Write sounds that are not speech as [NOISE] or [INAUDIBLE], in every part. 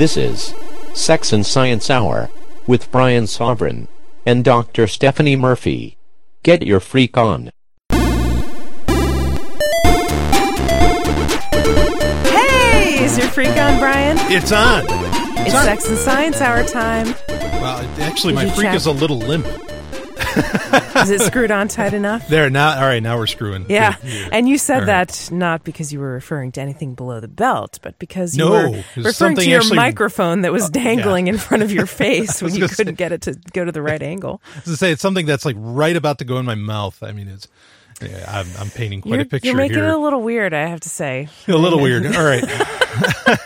This is Sex and Science Hour with Brian Sovryn and Dr. Stephanie Murphy. Get your freak on. Hey, is your freak on, Brian? It's on. It's on. Sex and Science Hour time. Well, actually, Did my freak check? is a little limp. [LAUGHS] Is it screwed on tight enough? There, now, all right, now we're screwing. Yeah. Good. And you said All right. that not because you were referring to anything below the belt, but because you No, were referring to your actually- microphone that was uh, dangling in front of your [LAUGHS] face when you couldn't get it to go to the right angle. I was to say it's something that's like right about to go in my mouth. I mean, it's. Yeah, I'm, I'm painting quite You're, a picture you're making here. it a little weird, I have to say. a little weird. All right. [LAUGHS]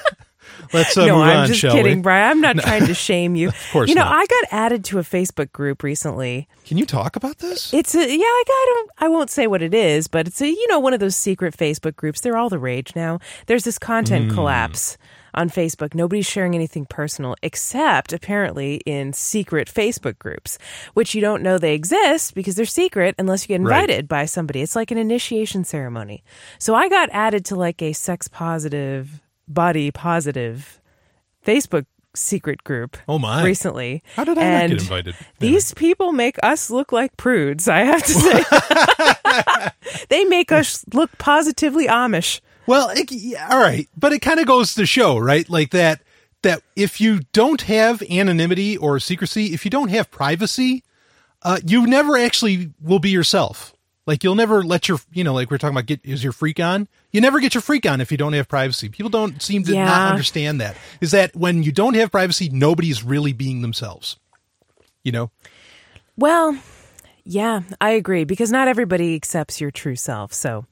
Let's uh, no, move I'm on, just shall kidding, we? Brian. I'm not [LAUGHS] trying to shame you. [LAUGHS] of course You know, not. I got added to a Facebook group recently. Can you talk about this? It's a yeah, I, I don't I won't say what it is, but it's a you know one of those secret Facebook groups. They're all the rage now. There's this content Hmm. collapse on Facebook. Nobody's sharing anything personal except apparently in secret Facebook groups, which you don't know they exist because they're secret unless you get Right. invited by somebody. It's like an initiation ceremony. So I got added to like a sex positive, body positive Facebook secret group Oh, my. recently. How did I not and get invited? These people make us look like prudes, I have to say. [LAUGHS] they make us look positively Amish. Well, it, yeah, all right, but it kind of goes to show, right? Like that that if you don't have anonymity or secrecy, if you don't have privacy, uh, you never actually will be yourself. Like you'll never let your, you know, like we're talking about, get is your freak on? You never get your freak on if you don't have privacy. People don't seem to Yeah. not understand that. Is that when you don't have privacy, nobody's really being themselves. You know? Well, yeah, I agree because not everybody accepts your true self. So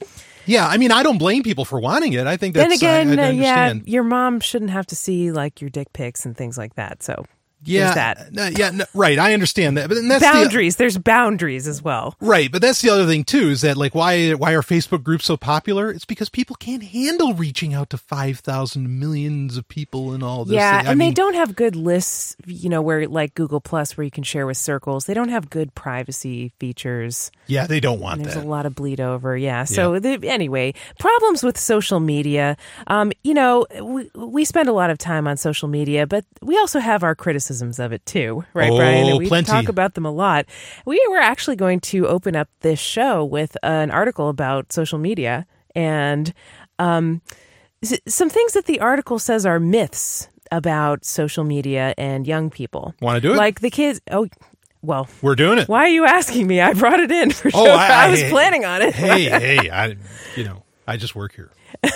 Yeah, I mean, I don't blame people for wanting it. I think that's then again, I, I uh, yeah, your mom shouldn't have to see like your dick pics and things like that. So yeah, that. uh, yeah, no, right. I understand that, but that's the, boundaries. there's boundaries as well. Right, but that's the other thing too is that like why why are Facebook groups so popular? It's because people can't handle reaching out to 5,000 millions of people and all this. Yeah, I and they don't have good lists, you know, where like Google Plus, where you can share with circles. They don't have good privacy features. Yeah, they don't want And there's that. a lot of bleed over. Yeah. So the, anyway, problems with social media. Um, you know, we, we spend a lot of time on social media, but we also have our criticisms of it too, right, Oh, Brian? And we plenty. talk about them a lot. We were actually going to open up this show with an article about social media and um, some things that the article says are myths about social media and young people. Wanna do it? Like the kids. Oh, well. We're doing it. Why are you asking me? I brought it in for Oh, sure. I- [LAUGHS] I, was planning on it. hey, [LAUGHS] hey, I you know, I just work here. [LAUGHS]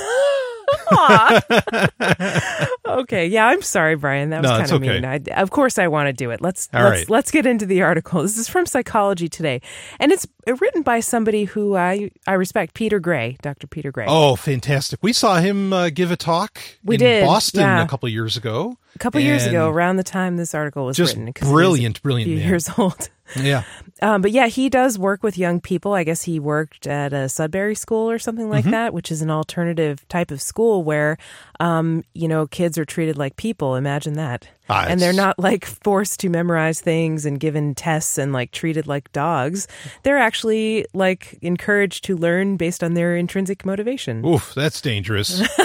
[LAUGHS] okay, yeah, I'm sorry, Brian. That was No, kind of okay. mean. I, of course, I want to do it. Let's All let's right. let's get into the article. This is from Psychology Today, and it's written by somebody who I I respect, Peter Gray, Dr. Peter Gray. Oh, fantastic. We saw him uh, give a talk We in did, Boston yeah. a couple years ago. A couple years ago, around the time this article was Just written, 'cause it was brilliant, a brilliant few man. years [LAUGHS] old. Yeah. Um, but yeah, he does work with young people. I guess he worked at a Sudbury school or something Mm-hmm. like that, which is an alternative type of school where, um, you know, kids are treated like people. Imagine that. Ah, and they're not like forced to memorize things and given tests and like treated like dogs. They're actually like encouraged to learn based on their intrinsic motivation. Oof, that's dangerous. [LAUGHS]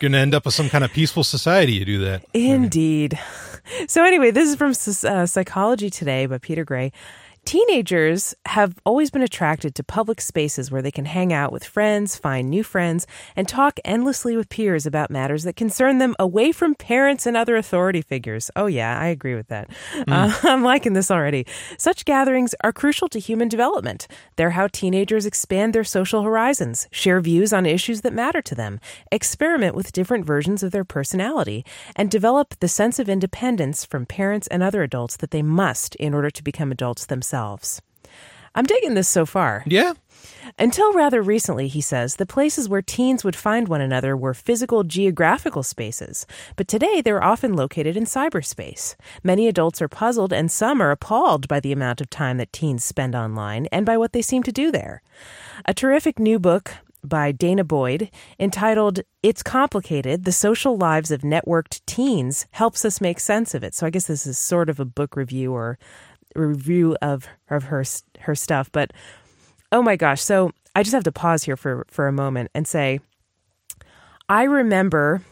Going to end up with some kind of peaceful society you do that. Indeed. [LAUGHS] So, anyway, this is from uh, Psychology Today by Peter Gray. Teenagers have always been attracted to public spaces where they can hang out with friends, find new friends, and talk endlessly with peers about matters that concern them away from parents and other authority figures. Oh, yeah, I agree with that. Uh, [LAUGHS] I'm liking this already. Such gatherings are crucial to human development. They're how teenagers expand their social horizons, share views on issues that matter to them, experiment with different versions of their personality, and develop the sense of independence from parents and other adults that they must in order to become adults themselves. I'm digging this so far. Yeah. Until rather recently, he says, the places where teens would find one another were physical geographical spaces, but today they're often located in cyberspace. Many adults are puzzled and some are appalled by the amount of time that teens spend online and by what they seem to do there. A terrific new book by Danah Boyd entitled It's Complicated The Social Lives of Networked Teens helps us make sense of it. So I guess this is sort of a book review or review of of her her stuff, but oh my gosh! So I just have to pause here for for a moment and say, I remember.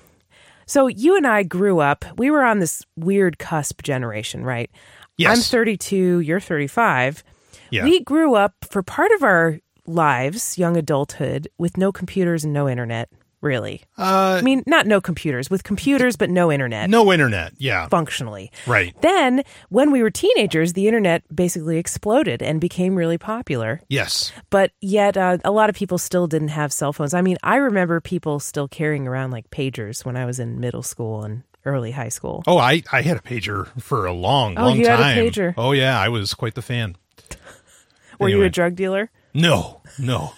So you and I grew up. We were on this weird cusp generation, right? Yes. I'm 32. You're 35. Yeah. We grew up for part of our lives, young adulthood, with no computers and no internet. Really, Uh, I mean, not no computers, with computers but no internet no internet. Yeah. functionally. Right. Then, when we were teenagers, the internet basically exploded and became really popular. Yes. But yet, uh, a lot of people still didn't have cell phones. I mean, I remember people still carrying around like pagers when I was in middle school and early high school. Oh, I, I had a pager for a long, Oh, long you had a time. pager. Oh, yeah. I was quite the fan. [LAUGHS] Were you a drug dealer? No, no.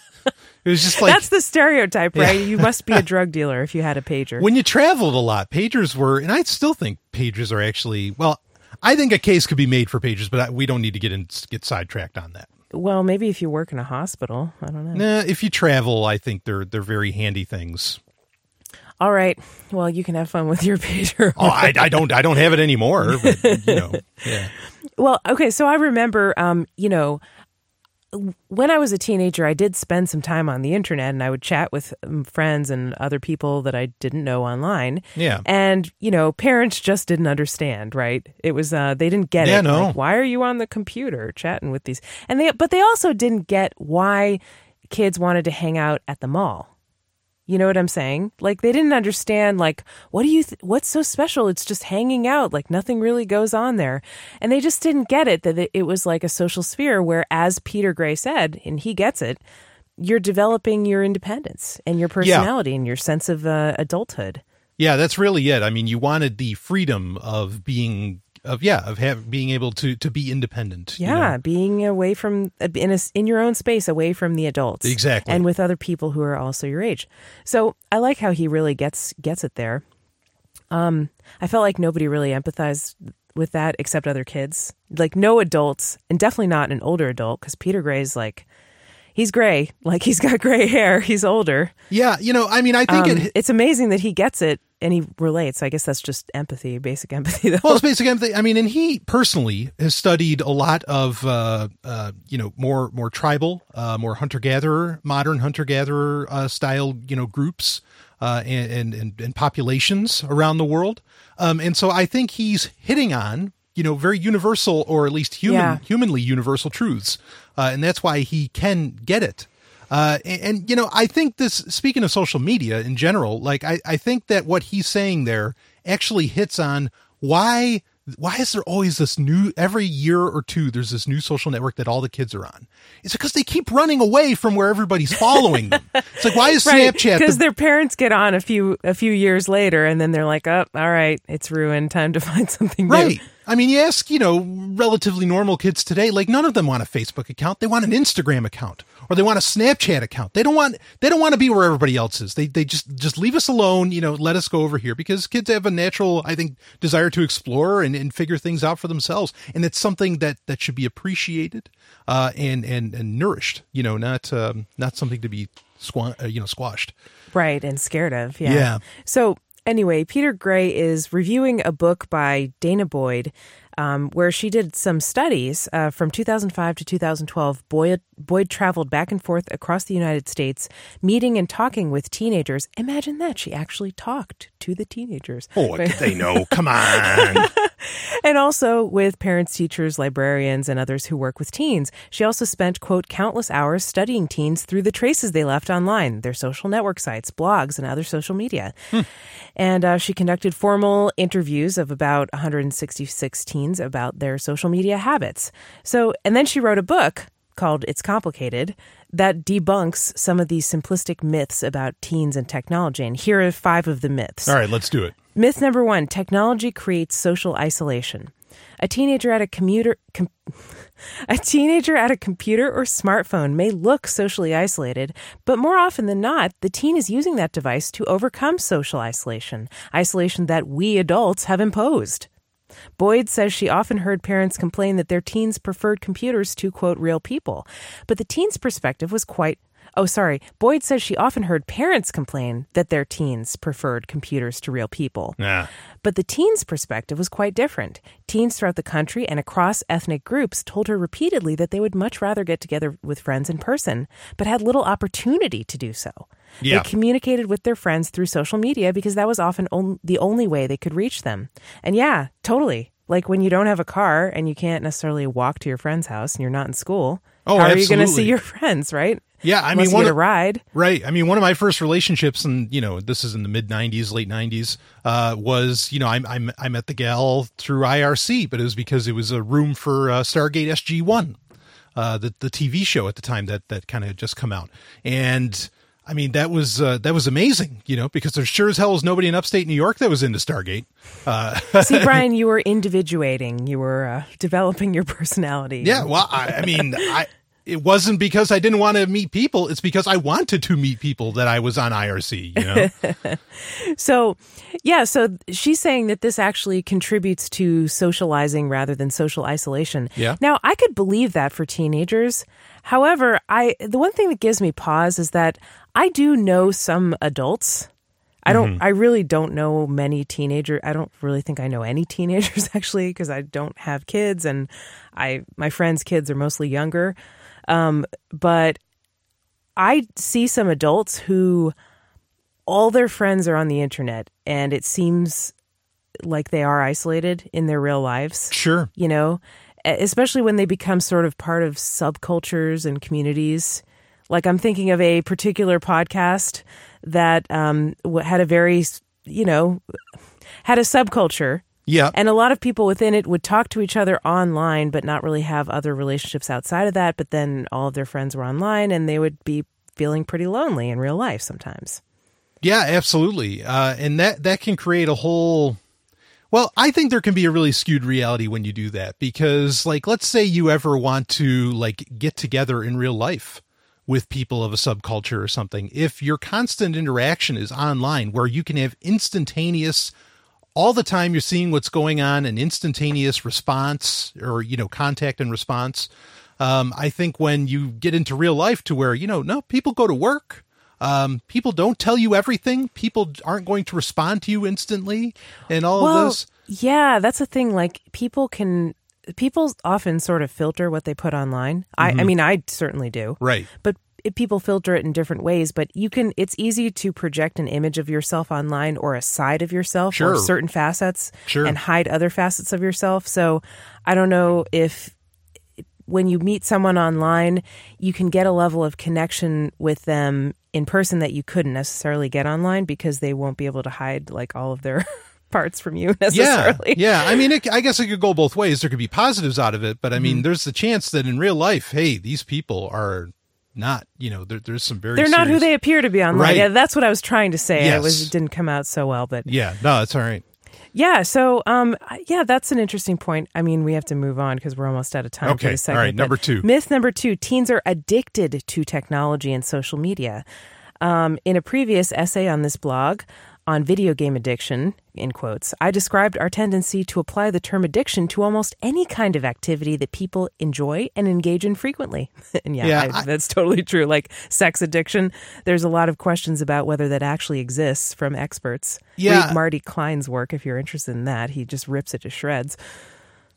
It was just like That's the stereotype, right? You must be a [LAUGHS] drug dealer if you had a pager. when you traveled a lot, pagers were, and I still think pagers are actually, well, I think a case could be made for pagers, but I, we don't need to get in, get sidetracked on that. well, maybe if you work in a hospital. I don't know. Nah, if you travel, I think they're they're very handy things. All right. Well, you can have fun with your [LAUGHS] pager. Oh, I, I don't I don't have it anymore. But, you know, [LAUGHS] yeah. Well, okay, so I remember, um, you know, when I was a teenager, I did spend some time on the internet and I would chat with um, friends and other people that I didn't know online. Yeah. And, you know, parents just didn't understand, right? It was, uh, they didn't get Yeah, it. no. Like, why are you on the computer chatting with these? And they, but they also didn't get why kids wanted to hang out at the mall. You know what I'm saying? Like they didn't understand like what do you th- what's so special? It's just hanging out, like nothing really goes on there. And they just didn't get it that it, it was like a social sphere where as Peter Gray said, and he gets it, you're developing your independence and your personality and your sense of uh, adulthood. Yeah, that's really it. I mean, you wanted the freedom of being of yeah, of have, being able to to be independent. you Yeah, know? being away from uh, in a, in your own space, away from the adults, Exactly. and with other people who are also your age. So I like how he really gets gets it there. Um, I felt like nobody really empathized with that except other kids, like no adults, and definitely not an older adult because Peter Gray's like he's gray, like he's got [LAUGHS] gray hair, he's older. Yeah, you know, I mean, I think Um, it it's amazing that he gets it and he relates. I guess that's just empathy, basic [LAUGHS] empathy. Though. Well, it's basic empathy. I mean, and he personally has studied a lot of, uh, uh, you know, more more tribal, uh, more hunter gatherer, modern hunter gatherer uh, style, you know, groups uh, and, and and and populations around the world. Um, and so I think he's hitting on, you know, very universal or at least human, Yeah. humanly universal truths, uh, and that's why he can get it. Uh, and, and, you know, I think this, speaking of social media in general, like, I, I think that what he's saying there actually hits on why, why is there always this new, every year or two, there's this new social network that all the kids are on? It's because they keep running away from where everybody's following them. It's like, why is [LAUGHS] Snapchat? because the- their parents get on a few a few years later, and then they're like, "Oh, all right, it's ruined. Time to [LAUGHS] find something new." I mean, you ask, you know, relatively normal kids today, like none of them want a Facebook account. They want an Instagram account or they want a Snapchat account. They don't want they don't want to be where everybody else is. They they just just leave us alone, you know, let us go over here because kids have a natural, I think, desire to explore and, and figure things out for themselves. And it's something that that should be appreciated uh and and and nourished, you know, not um not something to be squa- uh, you know, squashed. right, and scared of. Yeah. Yeah. So anyway, Peter Gray is reviewing a book by Danah Boyd. Um, where she did some studies uh, from 2005 to 2012. Boyd, Boyd traveled back and forth across the United States, meeting and talking with teenagers. Imagine that. She actually talked to the teenagers. Oh, what did they know? [LAUGHS] Come on. and also with parents, teachers, librarians, and others who work with teens. She also spent, quote, countless hours studying teens through the traces they left online, their social network sites, blogs, and other social media. Hmm. And uh, she conducted formal interviews of about 166 teens about their social media habits. So, and then she wrote a book called It's Complicated that debunks some of these simplistic myths about teens and technology. And here are five of the myths. All right, let's do it. Myth number one technology creates social isolation. A teenager at a commuter. Com- [LAUGHS] a teenager at a computer or smartphone may look socially isolated, but more often than not, the teen is using that device to overcome social isolation, isolation that we adults have imposed. Boyd says she often heard parents complain that their teens preferred computers to, quote, real people. But the teen's perspective was quite Oh, sorry. Boyd says she often heard parents complain that their teens preferred computers to real people. Yeah. But the teens' perspective was quite different. Teens throughout the country and across ethnic groups told her repeatedly that they would much rather get together with friends in person, but had little opportunity to do so. Yeah. They communicated with their friends through social media because that was often on- the only way they could reach them. And yeah, totally. Like when you don't have a car and you can't necessarily walk to your friend's house and you're not in school, Oh, how are you going to see your [LAUGHS] friends, right? Yeah, I mean, one get a of- ride. Right. I mean, one of my first relationships, and you know, this is in the mid '90s, late '90s, uh, was you know, I, I I met the gal through IRC, but it was because it was a room for uh, Stargate SG One, uh, the the TV show at the time that that kind of just come out, and I mean that was uh, that was amazing, you know, because there sure as hell was nobody in upstate New York that was into Stargate. Uh, [LAUGHS] See, Brian, you were individuating. You were uh, developing your personality. yeah, well, I, I mean, I. It wasn't because I didn't want to meet people. It's because I wanted to meet people that I was on IRC. You know, [LAUGHS] So, yeah, so she's saying that this actually contributes to socializing rather than social isolation. Yeah. Now, I could believe that for teenagers. However, I the one thing that gives me pause is that I do know some adults. I don't mm-hmm. I really don't know many teenager I don't really think I know any teenagers [LAUGHS] actually because I don't have kids and I my friends' kids are mostly younger. Um, but I see some adults who all their friends are on the internet and it seems like they are isolated in their real lives sure. you know especially when they become sort of part of subcultures and communities like i'm thinking of a particular podcast that um, had a very you know had a subculture Yeah. and a lot of people within it would talk to each other online, but not really have other relationships outside of that. But then all of their friends were online and they would be feeling pretty lonely in real life sometimes. Yeah, absolutely. Uh, and that that can create a whole. Well, I think there can be a really skewed reality when you do that because, like, let's say you ever want to like get together in real life with people of a subculture or something. If your constant interaction is online, where you can have instantaneous, all the time you're seeing what's going on, an instantaneous response or you know contact and response. Um, I think when you get into real life to where you know no people go to work um, people don't tell you everything. People aren't going to respond to you instantly, and all well, of this. yeah, that's the thing. Like people can, people often sort of filter what they put online. I, I mean, I certainly do. Mm-hmm. Right. But people filter it in different ways. But you can, it's easy to project an image of yourself online or a side of yourself Sure. or certain facets Sure. and hide other facets of yourself. So I don't know if when you meet someone online, you can get a level of connection with them in person that you couldn't necessarily get online because they won't be able to hide like all of their [LAUGHS] parts from you [LAUGHS] Yeah, necessarily. yeah. I mean, it, I guess it could go both ways. There could be positives out of it, but I Mm-hmm. mean, there's the chance that in real life, hey, these people are not. You know, there, there's some very. They're not who they appear to be online. Right. Yeah, that's what I was trying to say. It was it didn't come out so well, but Yeah, no, that's all right. yeah. So, um, yeah, that's an interesting point. I mean, we have to move on because we're almost out of time. Okay, for this all right, number two. Myth number two: teens are addicted to technology and social media. Um, in a previous essay on this blog on video game addiction, in quotes, I described our tendency to apply the term addiction to almost any kind of activity that people enjoy and engage in frequently. [LAUGHS] and yeah, Yeah, I- I- that's totally true. Like sex addiction, there's a lot of questions about whether that actually exists from experts. Yeah. Read Marty Klein's work if you're interested in that. He just rips it to shreds.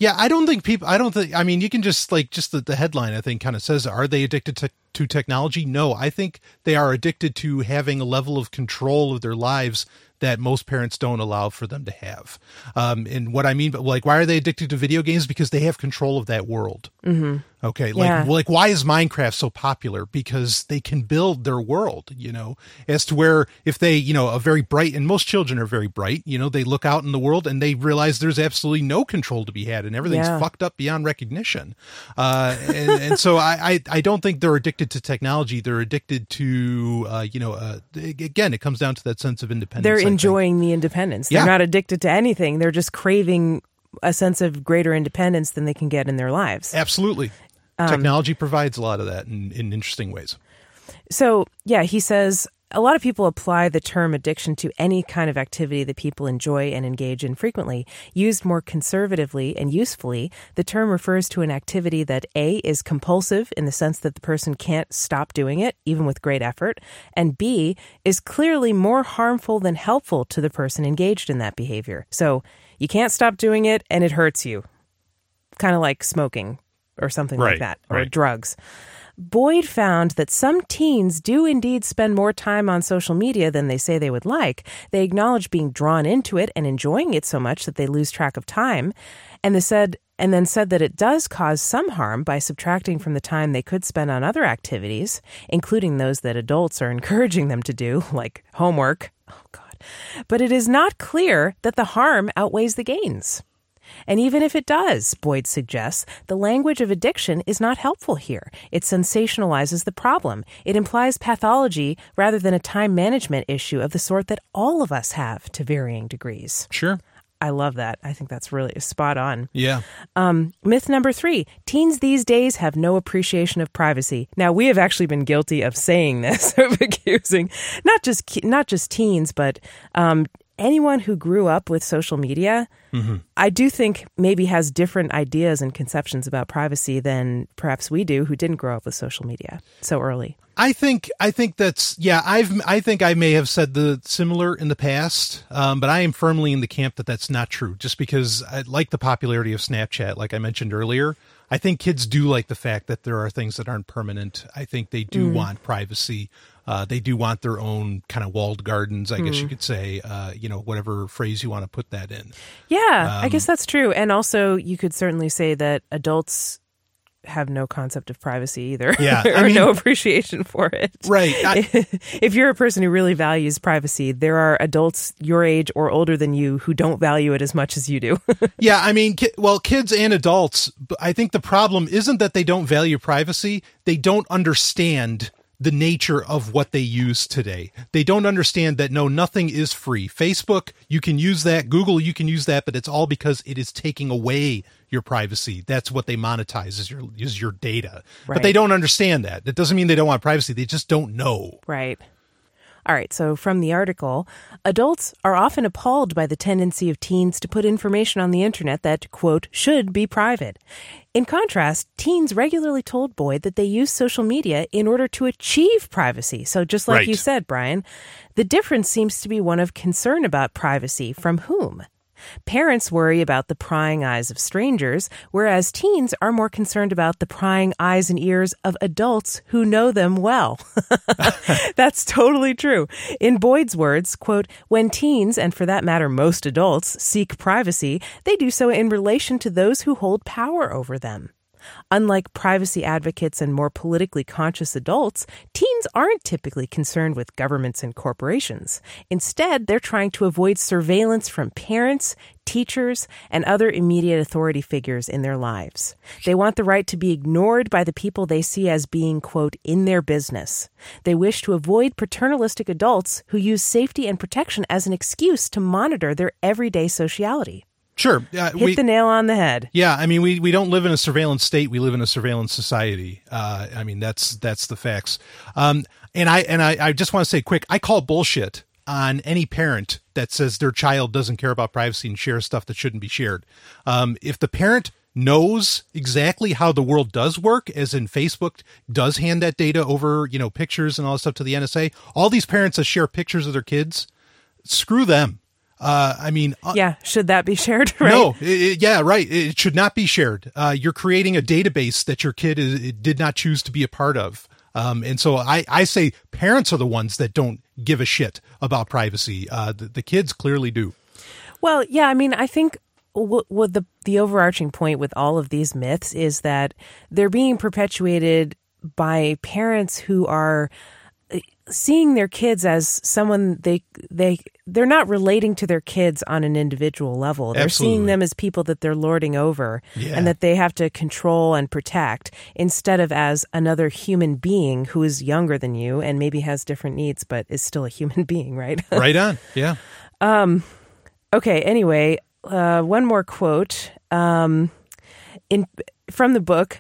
Yeah, I don't think people. I don't think. I mean, you can just like just the, the headline. I think kind of says, "Are they addicted to to technology?" No, I think they are addicted to having a level of control of their lives that most parents don't allow for them to have. Um, and what I mean, but like, why are they addicted to video games? Because they have control of that world. Mm-hmm. Okay, like Yeah. like why is Minecraft so popular? Because they can build their world, you know, as to where if they, you know, a very bright and most children are very bright, you know, they look out in the world and they realize there's absolutely no control to be had and everything's Yeah. fucked up beyond recognition. Uh, and, and so I, I I don't think they're addicted to technology. They're addicted to uh, you know, uh, again, it comes down to that sense of independence. They're Enjoying the independence. They're Yeah. not addicted to anything. They're just craving a sense of greater independence than they can get in their lives. absolutely. Um, Technology provides a lot of that in, in interesting ways. So, yeah, he says a lot of people apply the term addiction to any kind of activity that people enjoy and engage in frequently. Used more conservatively and usefully, the term refers to an activity that A is compulsive in the sense that the person can't stop doing it, even with great effort, and B is clearly more harmful than helpful to the person engaged in that behavior. So, you can't stop doing it and it hurts you. Kind of like smoking or something like that, or right. drugs. Boyd found that some teens do indeed spend more time on social media than they say they would like. They acknowledge being drawn into it and enjoying it so much that they lose track of time. And they said and then said that it does cause some harm by subtracting from the time they could spend on other activities, including those that adults are [LAUGHS] encouraging them to do, like homework. Oh god. But it is not clear that the harm outweighs the gains. And even if it does, Boyd suggests, the language of addiction is not helpful here. It sensationalizes the problem. It implies pathology rather than a time management issue of the sort that all of us have to varying degrees. Sure. I love that. I think that's really spot on. Yeah. Myth number three teens these days have no appreciation of privacy. Now, we have actually been guilty of saying this, [LAUGHS] of accusing not just, not just teens, but um, anyone who grew up with social media. I do think maybe has different ideas and conceptions about privacy than perhaps we do who didn't grow up with social media so early. I think I think that's yeah. I've I think I may have said the similar in the past, um, but I am firmly in the camp that that's not true. Just because I like the popularity of Snapchat, like I mentioned earlier, I think kids do like the fact that there are things that aren't permanent. I think they do want privacy. Uh, they do want their own kind of walled gardens, I guess you could say. Uh, you know, whatever phrase you want to put that in. Yeah, I guess that's true. And also, you could certainly say that adults have no concept of privacy either. [LAUGHS] Yeah, or I mean- no appreciation for it. Right. I- [LAUGHS] if you're a person who really values privacy, there are adults your age or older than you who don't value it as much as you do. [LAUGHS] Yeah, I mean, ki- well, kids and adults, but I think the problem isn't that they don't value privacy, they don't understand the nature of what they use today. They don't understand that no, nothing is free. Facebook, you can use that. Google, you can use that, but it's all because it is taking away your privacy. That's what they monetize is your is your data. But they don't understand that. That doesn't mean they don't want privacy. They just don't know. Right. All right, so from the article, adults are often appalled by the tendency of teens to put information on the internet that, quote, should be private. In contrast, teens regularly told Boyd that they use social media in order to achieve privacy. So, just like Right. you said, Brian, the difference seems to be one of concern about privacy from whom? Parents worry about the prying eyes of strangers, whereas teens are more concerned about the prying eyes and ears of adults who know them well. [LAUGHS] That's totally true. In Boyd's words, quote, when teens, and for that matter most adults, seek privacy, they do so in relation to those who hold power over them. Unlike privacy advocates and more politically conscious adults, teens aren't typically concerned with governments and corporations. Instead, they're trying to avoid surveillance from parents, teachers, and other immediate authority figures in their lives. They want the right to be ignored by the people they see as being, quote, in their business. They wish to avoid paternalistic adults who use safety and protection as an excuse to monitor their everyday sociality. Sure. Uh, Hit we, the nail on the head. Yeah, I mean, we, we don't live in a surveillance state. We live in a surveillance society. Uh, I mean, that's that's the facts. Um, and I and I, I just want to say quick. I call bullshit on any parent that says their child doesn't care about privacy and shares stuff that shouldn't be shared. Um, if the parent knows exactly how the world does work, as in Facebook does hand that data over, you know, pictures and all that stuff to the NSA. All these parents that share pictures of their kids, screw them. Uh, I mean, uh, Yeah, should that be shared? [LAUGHS] Right? no, it, yeah, right. It should not be shared. Uh, you're creating a database that your kid is, did not choose to be a part of. Um, and so I, I say parents are the ones that don't give a shit about privacy. Uh, the, the kids clearly do. Well, yeah, I mean, I think what, what the the overarching point with all of these myths is that they're being perpetuated by parents who are seeing their kids as someone they they they're not relating to their kids on an individual level. They're Absolutely. seeing them as people that they're lording over Yeah. and that they have to control and protect instead of as another human being who is younger than you and maybe has different needs but is still a human [LAUGHS] being, right? [LAUGHS] right on. Yeah. Okay. Anyway, uh, one more quote um, in from the book.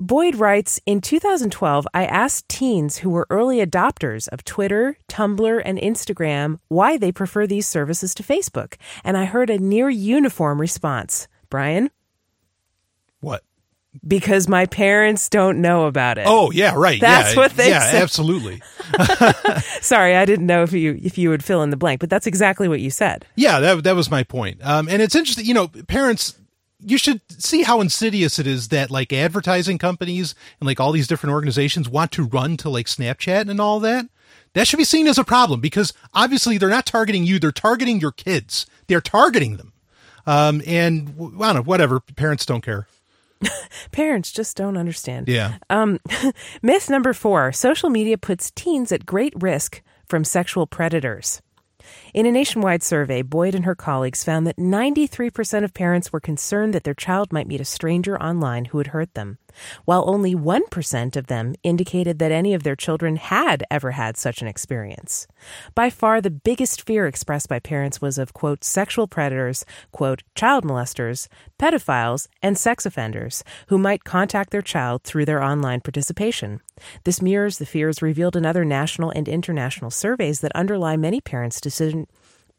Boyd writes In 2012, I asked teens who were early adopters of Twitter, Tumblr, and Instagram why they prefer these services to Facebook, and I heard a near uniform response. Brian, What? because my parents don't know about it. Oh yeah, right. That's yeah, what they Yeah, said. absolutely. [LAUGHS] Sorry, I didn't know if you if you would fill in the blank, but that's exactly what you said. Yeah, that that was my point. Um, and it's interesting, you know, parents. You should see how insidious it is that like advertising companies and like all these different organizations want to run to like Snapchat and all that. That should be seen as a problem because obviously they're not targeting you; they're targeting your kids. They're targeting them. Um, and I don't know, whatever. Parents don't care. [LAUGHS] Parents just don't understand. Yeah. Um, [LAUGHS] myth number four social media puts teens at great risk from sexual predators. In a nationwide survey, Boyd and her colleagues found that 93% of parents were concerned that their child might meet a stranger online who would hurt them, while only 1% of them indicated that any of their children had ever had such an experience. By far, the biggest fear expressed by parents was of, quote, sexual predators, quote, child molesters, pedophiles, and sex offenders who might contact their child through their online participation. This mirrors the fears revealed in other national and international surveys that underlie many parents' decision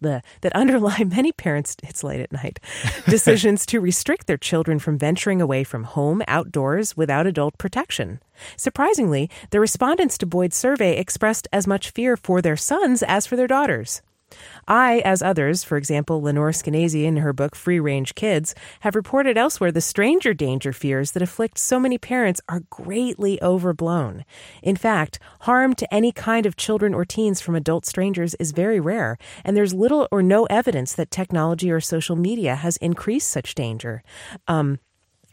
that underlie [LAUGHS] many parents it's late at night decisions to restrict their children from venturing away from home outdoors without adult protection. Surprisingly, the respondents to Boyd's survey expressed as much fear for their sons as for their daughters. I, as others, for example, Lenore Skenazy in her book Free Range Kids, have reported elsewhere the stranger danger fears that afflict so many parents are greatly overblown. In fact, harm to any kind of children or teens from adult strangers is very rare, and there's little or no evidence that technology or social media has increased such danger. Um,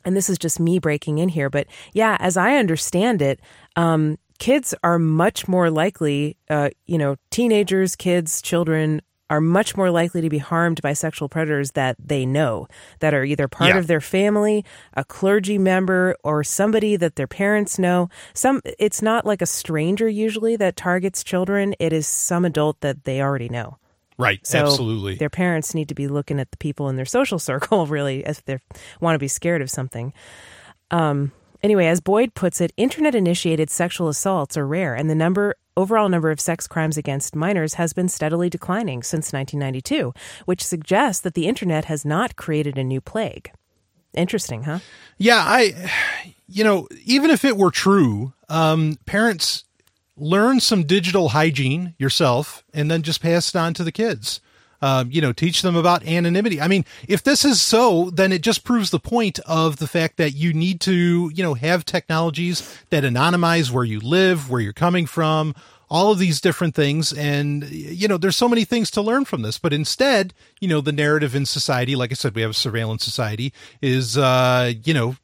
and this is just me breaking in here, but yeah, as I understand it, um, kids are much more likely, uh, you know, teenagers, kids, children are much more likely to be harmed by sexual predators that they know, that are either part Yeah. of their family, a clergy member, or somebody that their parents know. Some, it's not like a stranger usually that targets children. It is some adult that they already know. Right. So absolutely. their parents need to be looking at the people in their social [LAUGHS] circle really if they want to be scared of something. Um, anyway, as Boyd puts it, internet initiated sexual assaults are rare, and the number overall number of sex crimes against minors has been steadily declining since 1992, which suggests that the internet has not created a new plague. Interesting, huh? Yeah, I, you know, even if it were true, um, parents learn some digital hygiene yourself and then just pass it on to the kids. Um, you know, teach them about anonymity. I mean, if this is so, then it just proves the point of the fact that you need to, you know, have technologies that anonymize where you live, where you're coming from, all of these different things. And, you know, there's so many things to learn from this. But instead, you know, the narrative in society, like I said, we have a surveillance society, is, uh, you know,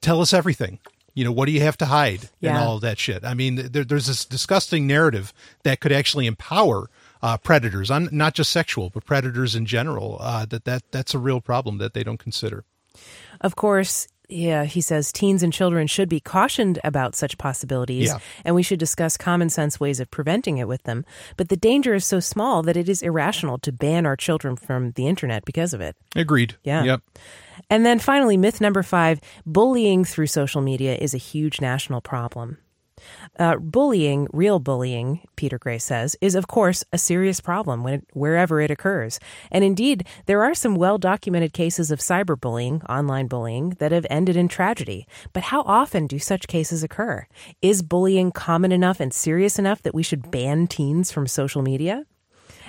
tell us everything. You know, what do you have to hide and all of that shit? I mean, there, there's this disgusting narrative that could actually empower uh, predators, on not just sexual, but predators in general. Uh, that that that's a real problem that they don't consider. Of course, yeah, he says teens and children should be cautioned about such possibilities, Yeah. and we should discuss common sense ways of preventing it with them. But the danger is so small that it is irrational to ban our children from the internet because of it. Agreed. Yeah. Yep. And then finally, myth number five bullying through social media is a huge national problem. Uh, bullying, real bullying, Peter Gray says, is of course a serious problem when it, wherever it occurs. And indeed, there are some well documented cases of cyberbullying, online bullying, that have ended in tragedy. But how often do such cases occur? Is bullying common enough and serious enough that we should ban teens from social media?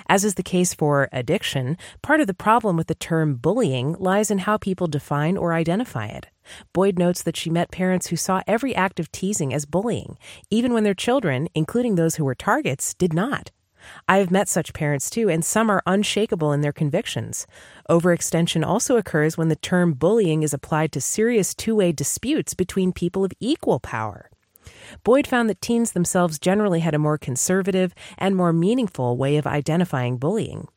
As is the case for addiction, part of the problem with the term bullying lies in how people define or identify it. Boyd notes that she met parents who saw every act of teasing as bullying, even when their children, including those who were targets, did not. I have met such parents too, and some are unshakable in their convictions. Overextension also occurs when the term bullying is applied to serious two way disputes between people of equal power. Boyd found that teens themselves generally had a more conservative and more meaningful way of identifying bullying.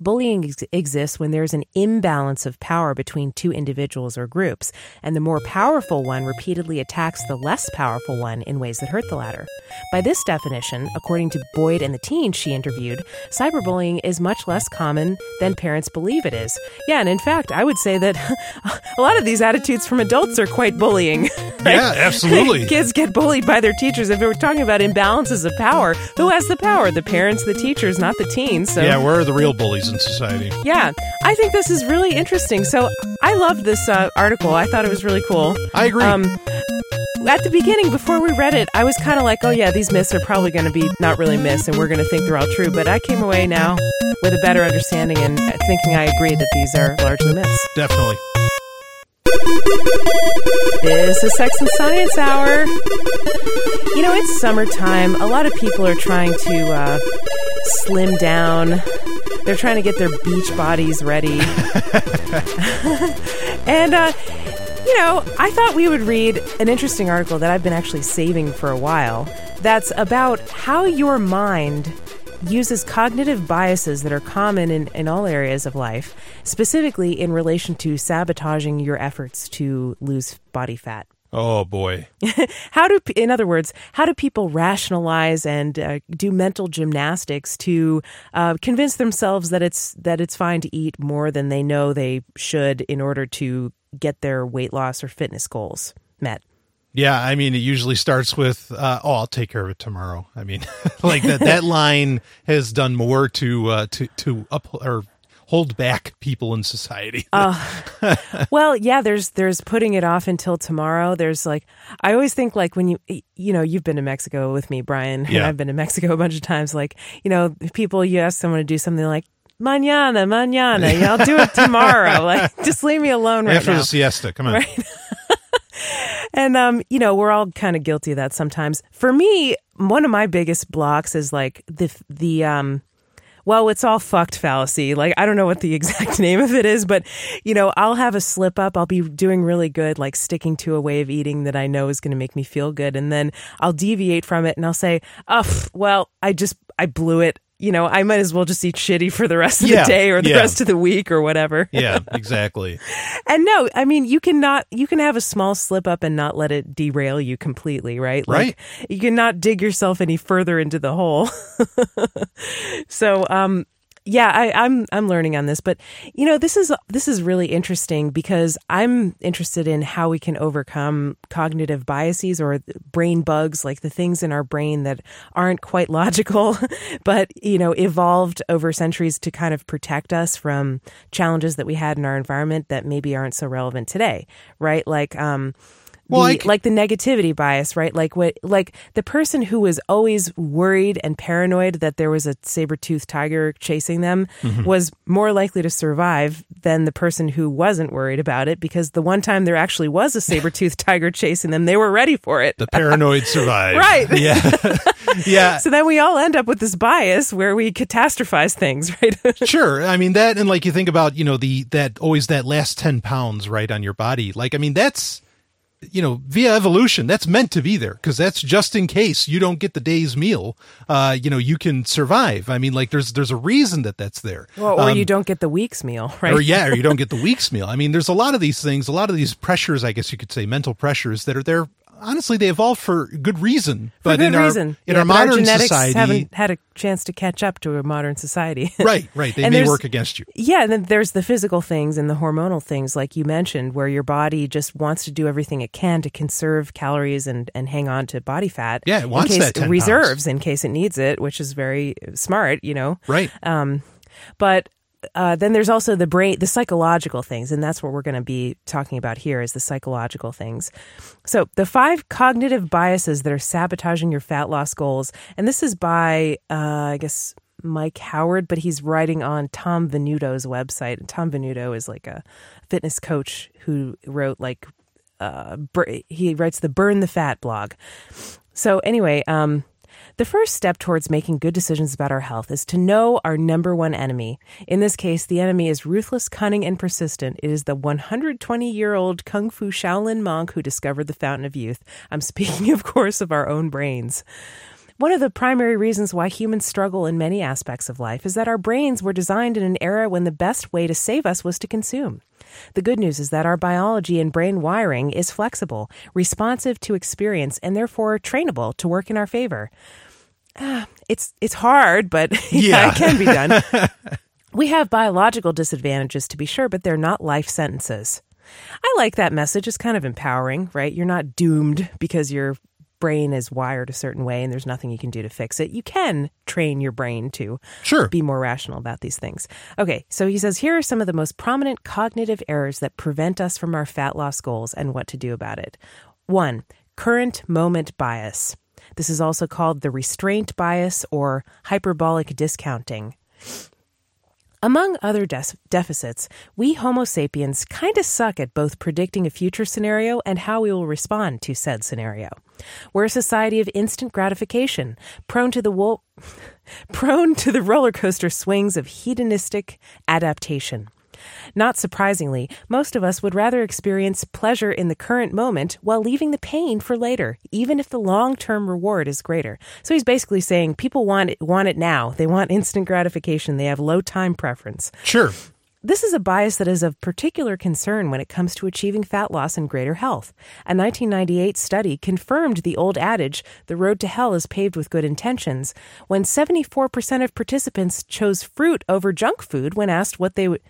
Bullying ex- exists when there's an imbalance of power between two individuals or groups, and the more powerful one repeatedly attacks the less powerful one in ways that hurt the latter. By this definition, according to Boyd and the teens she interviewed, cyberbullying is much less common than parents believe it is. Yeah, and in fact, I would say that [LAUGHS] a lot of these attitudes from adults are quite bullying. [LAUGHS] Yeah, absolutely. [LAUGHS] Kids get bullied by their teachers. If we're talking about imbalances of power, who has the power? The parents, the teachers, not the teens. So yeah, where are the real bullies in society? yeah, I think this is really interesting. So I love this uh, article. I thought it was really cool. I agree. Um, at the beginning, before we read it, I was kind of like, oh, yeah, these myths are probably going to be not really myths and we're going to think they're all true. But I came away now with a better understanding and thinking I agree that these are largely myths. Definitely. This is Sex and Science Hour. You know, it's summertime. A lot of people are trying to uh, slim down. They're trying to get their beach bodies ready. [LAUGHS] and, uh, you know, I thought we would read an interesting article that I've been actually saving for a while that's about how your mind uses cognitive biases that are common in, in all areas of life, specifically in relation to sabotaging your efforts to lose body fat. Oh boy. [LAUGHS] How do, in other words, how do people rationalize and uh, do mental gymnastics to uh, convince themselves that it's that it's fine to eat more than they know they should in order to get their weight loss or fitness goals met? Yeah, I mean, it usually starts with, uh, "Oh, I'll take care of it tomorrow." I mean, [LAUGHS] like that. That line has done more to uh, to to up or hold back people in society. [LAUGHS] Well, yeah, there's there's putting it off until tomorrow. There's like I always think like when you you know you've been to Mexico with me, Brian, and Yeah. I've been to Mexico a bunch of times. Like you know, people you ask someone to do something like mañana, mañana, yeah, I'll do it [LAUGHS] tomorrow. like just leave me alone right After now. the siesta, come on. [LAUGHS] And um, you know, we're all kind of guilty of that sometimes. For me, one of my biggest blocks is like the the um well, it's all fucked fallacy. Like I don't know what the [LAUGHS] exact name of it is, but you know, I'll have a slip up. I'll be doing really good like sticking to a way of eating that I know is going to make me feel good and then I'll deviate from it and I'll say, "Oh, well, I just I blew it." You know, I might as well just eat shitty for the rest of Yeah, the day or the yeah. rest of the week or whatever. [LAUGHS] Yeah, [LAUGHS] exactly. And no, I mean you cannot you can have a small slip up and not let it derail you completely, right? Like you cannot dig yourself any further into the hole. [LAUGHS] so um yeah, I, I'm I'm learning on this, but you know this is this is really interesting because I'm interested in how we can overcome cognitive biases or brain bugs, like the things in our brain that aren't quite [LAUGHS] logical, but you know evolved over centuries to kind of protect us from challenges that we had in our environment that maybe aren't so relevant today, right? Like um, Well, the, c- like the negativity bias, right? Like what, like the person who was always worried and paranoid that there was a saber-toothed tiger chasing them Mm-hmm. was more likely to survive than the person who wasn't worried about it because the one time there actually was a saber-toothed [LAUGHS] tiger chasing them, they were ready for it. The paranoid survived. [LAUGHS] Right. Yeah. [LAUGHS] yeah. So then we all end up with this bias where we catastrophize things, right? Sure. I mean that and like you think about, you know, the that always that last 10 pounds right on your body. Like I mean that's you know, via evolution, that's meant to be there because that's just in case you don't get the day's meal. Uh, you know, you can survive. I mean, like there's there's a reason that that's there. or, or you don't get the week's meal, right? Um, Or yeah, or you don't get the [LAUGHS] week's meal. I mean, there's a lot of these things, a lot of these pressures, I guess you could say, mental pressures that are there. Honestly, they evolved for good reason. For but good in our reason. in Yeah, our modern genetics society, haven't had a chance to catch up to a modern society. [LAUGHS] right, right, they And may work against you. Yeah, and then there's the physical things and the hormonal things, like you mentioned, where your body just wants to do everything it can to conserve calories and, and hang on to body fat. Yeah, it wants in case that 10 pounds. reserves in case it needs it, which is very smart, you know. Right. Um, but uh, then there's also the brain, the psychological things, and that's what we're going to be talking about here is the psychological things. So the five cognitive biases that are sabotaging your fat loss goals, and this is by uh, I guess Mike Howard, but he's writing on Tom Venuto's website. And Tom Venuto is like a fitness coach who wrote like uh, he writes the Burn the Fat blog. So anyway, um, the first step towards making good decisions about our health is to know our number one enemy. In this case, the enemy is ruthless, cunning, and persistent. It is the 120 year old Kung Fu Shaolin monk who discovered the fountain of youth. I'm [LAUGHS] speaking, of course, of our own brains. One of the primary reasons why humans struggle in many aspects of life is that our brains were designed in an era when the best way to save us was to consume. The good news is that our biology and brain wiring is flexible, responsive to experience, and therefore trainable to work in our favor. Ah, [SIGHS] it's it's hard, but [LAUGHS] yeah, it can be done. [LAUGHS] we have biological disadvantages to be sure, but they're not life sentences. I like that message. It's kind of empowering, right? You're not doomed because your brain is wired a certain way and there's nothing you can do to fix it. You can train your brain to Sure. be more rational about these things. Okay, so he says here are some of the most prominent cognitive errors that prevent us from our fat loss goals and what to do about it. One, current moment bias. This is also called the restraint bias or hyperbolic discounting. Among other des- deficits, we Homo sapiens kind of suck at both predicting a future scenario and how we will respond to said scenario. We're a society of instant gratification, prone to the wo- [LAUGHS] prone to the roller coaster swings of hedonistic adaptation. Not surprisingly, most of us would rather experience pleasure in the current moment while leaving the pain for later, even if the long-term reward is greater. So he's basically saying people want it, want it now. They want instant gratification. They have low time preference. Sure. This is a bias that is of particular concern when it comes to achieving fat loss and greater health. A 1998 study confirmed the old adage, the road to hell is paved with good intentions, when 74% of participants chose fruit over junk food when asked what they would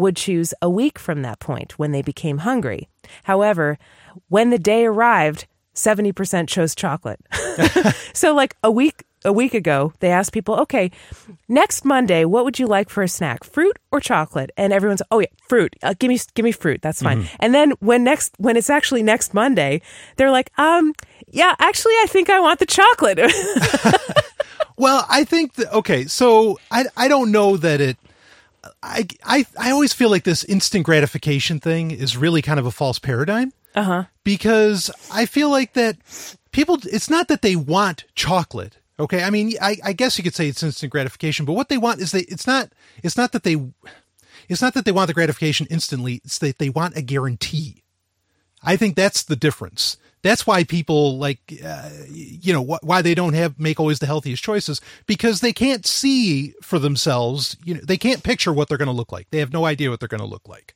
would choose a week from that point when they became hungry. However, when the day arrived, 70% chose chocolate. [LAUGHS] so like a week a week ago, they asked people, "Okay, next Monday, what would you like for a snack? Fruit or chocolate?" And everyone's, "Oh yeah, fruit. Uh, give me give me fruit. That's fine." And then when next when it's actually next Monday, they're like, "Um, yeah, actually I think I want the chocolate." [LAUGHS] Well, I think that okay, so I I don't know that it I I I always feel like this instant gratification thing is really kind of a false paradigm. uh-huh. Because I feel like that people it's not that they want chocolate. Okay? I mean, I I guess you could say it's instant gratification, but what they want is they it's not it's not that they it's not that they want the gratification instantly, it's that they want a guarantee. I think that's the difference. That's why people like, uh, you know, wh- why they don't have make always the healthiest choices because they can't see for themselves. You know, they can't picture what they're going to look like. They have no idea what they're going to look like.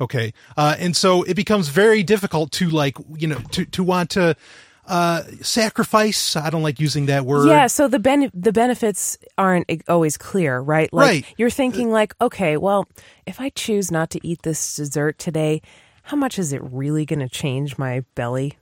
Okay, uh, and so it becomes very difficult to like, you know, to to want to uh, sacrifice. I don't like using that word. Yeah, so the ben- the benefits aren't always clear, right? Like Right. you're thinking like, okay, well, if I choose not to eat this dessert today, how much is it really going to change my belly?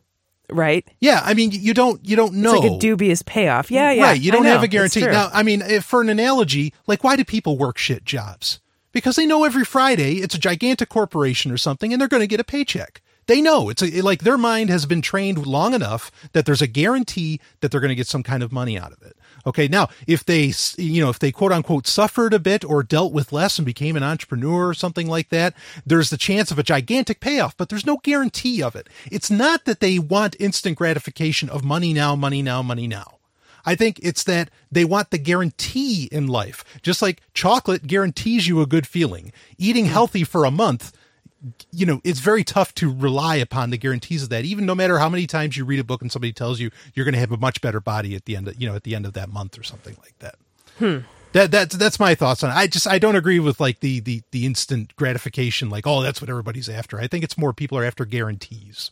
Right? Yeah, I mean, you don't you don't know. It's like a dubious payoff. Yeah, yeah. Right. You don't have a guarantee. Now, I mean, if for an analogy, like why do people work shit jobs? Because they know every Friday it's a gigantic corporation or something and they're going to get a paycheck. They know it's a, like their mind has been trained long enough that there's a guarantee that they're going to get some kind of money out of it. Okay. Now, if they, you know, if they quote unquote suffered a bit or dealt with less and became an entrepreneur or something like that, there's the chance of a gigantic payoff, but there's no guarantee of it. It's not that they want instant gratification of money now, money now, money now. I think it's that they want the guarantee in life. Just like chocolate guarantees you a good feeling. Eating hmm. healthy for a month, you know, it's very tough to rely upon the guarantees of that. Even no matter how many times you read a book and somebody tells you you're going to have a much better body at the end of, you know, at the end of that month or something like that. That that's that's my thoughts on it. I just I don't agree with like the the the instant gratification like oh that's what everybody's after. I think it's more people are after guarantees.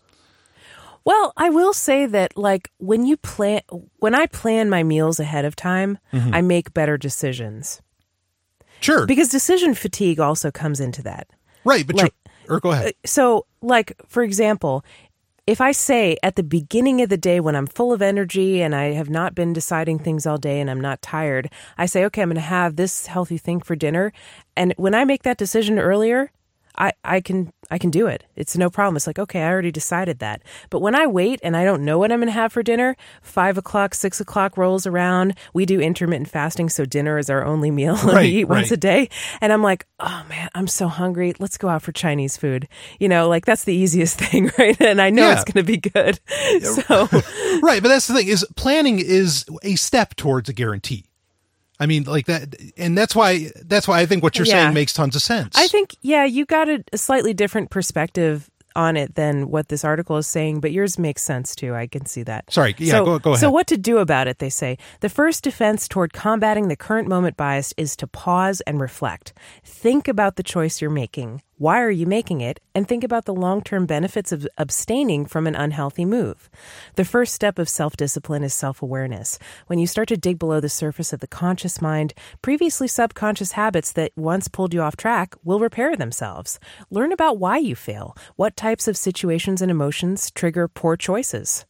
Well, I will say that like when you plan when I plan my meals ahead of time, Mm-hmm. I make better decisions. Sure. Because decision fatigue also comes into that. right, but like- you're, or go ahead. Uh, so, like, for example, if I say at the beginning of the day when I'm full of energy and I have not been deciding things all day and I'm not tired, I say, okay, I'm going to have this healthy thing for dinner. And when I make that decision earlier, I, I can I can do it. It's no problem. It's like, okay, I already decided that. But when I wait and I don't know what I'm going to have for dinner, five o'clock, six o'clock rolls around. We do intermittent fasting, so dinner is our only meal. [LAUGHS] Right, we eat once right. a day. And I'm like, oh man, I'm so hungry. Let's go out for Chinese food. You know, like that's the easiest [LAUGHS] thing, right? And I know Yeah. it's going to be good. [LAUGHS] So, right, but that's the thing is planning is a step towards a guarantee. I mean, like that, and that's why that's why I think what you're Yeah. saying makes tons of sense. I think, yeah, you got a, a slightly different perspective on it than what this article is saying, but yours makes sense too. I can see that. Sorry, yeah, so, go- go So, what to do about it, they say. The first defense toward combating the current moment bias is to pause and reflect. Think about the choice you're making. Why are you making it? And think about the long term benefits of abstaining from an unhealthy move. The first step of self discipline is self awareness. When you start to dig below the surface of the conscious mind, previously subconscious habits that once pulled you off track will repair themselves. Learn about why you fail, what types of situations and emotions trigger poor choices.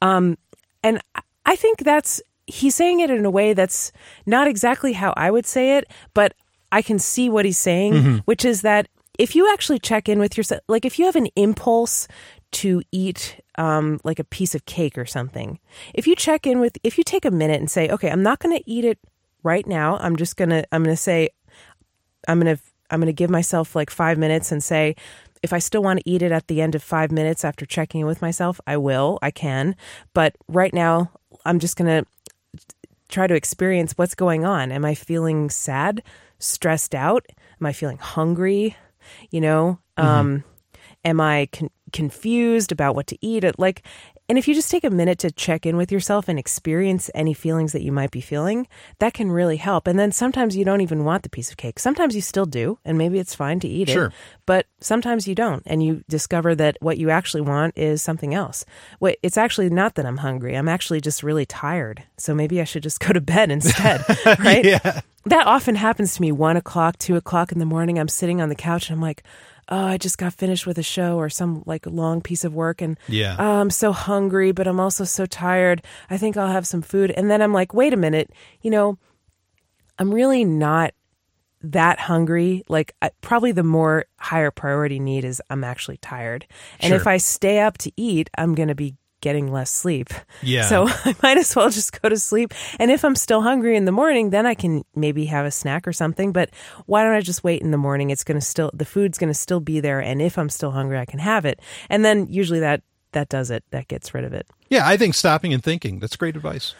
Um, and I- I think that's he's saying it in a way that's not exactly how I would say it, but I can see what he's saying, which is that if you actually check in with yourself, like if you have an impulse to eat um, like a piece of cake or something, if you check in with, if you take a minute and say, okay, I'm not going to eat it right now. I'm just gonna, I'm gonna say, I'm gonna, I'm gonna give myself like five minutes and say, if I still want to eat it at the end of five minutes after checking in with myself, I will, I can. But right now, I'm just going to try to experience what's going on. Am I feeling sad, stressed out? Am I feeling hungry? You know, um, am I con- confused about what to eat? Like, and if you just take a minute to check in with yourself and experience any feelings that you might be feeling, that can really help. And then sometimes you don't even want the piece of cake. Sometimes you still do, and maybe it's fine to eat Sure. it. But sometimes you don't, and you discover that what you actually want is something else. Wait, it's actually not that I'm hungry. I'm actually just really tired. So maybe I should just [LAUGHS] go to bed instead, [LAUGHS] right? yeah. That often happens to me one o'clock, two o'clock in the morning. I'm sitting on the couch and I'm like, oh, I just got finished with a show or some like long piece of work and Yeah. oh, I'm so hungry, but I'm also so tired. I think I'll have some food. And then I'm like, wait a minute, you know, I'm really not that hungry. Like, I, probably the more higher priority need is I'm actually tired. And Sure. if I stay up to eat, I'm going to be getting less sleep. Yeah. So [LAUGHS] I might as well just go to sleep. And if I'm still hungry in the morning, then I can maybe have a snack or something. But why don't I just wait in the morning? It's going to still, the food's going to still be there. And if I'm still hungry, I can have it. And then usually that, that does it. That gets rid of it. Yeah, I think stopping and thinking, that's great advice.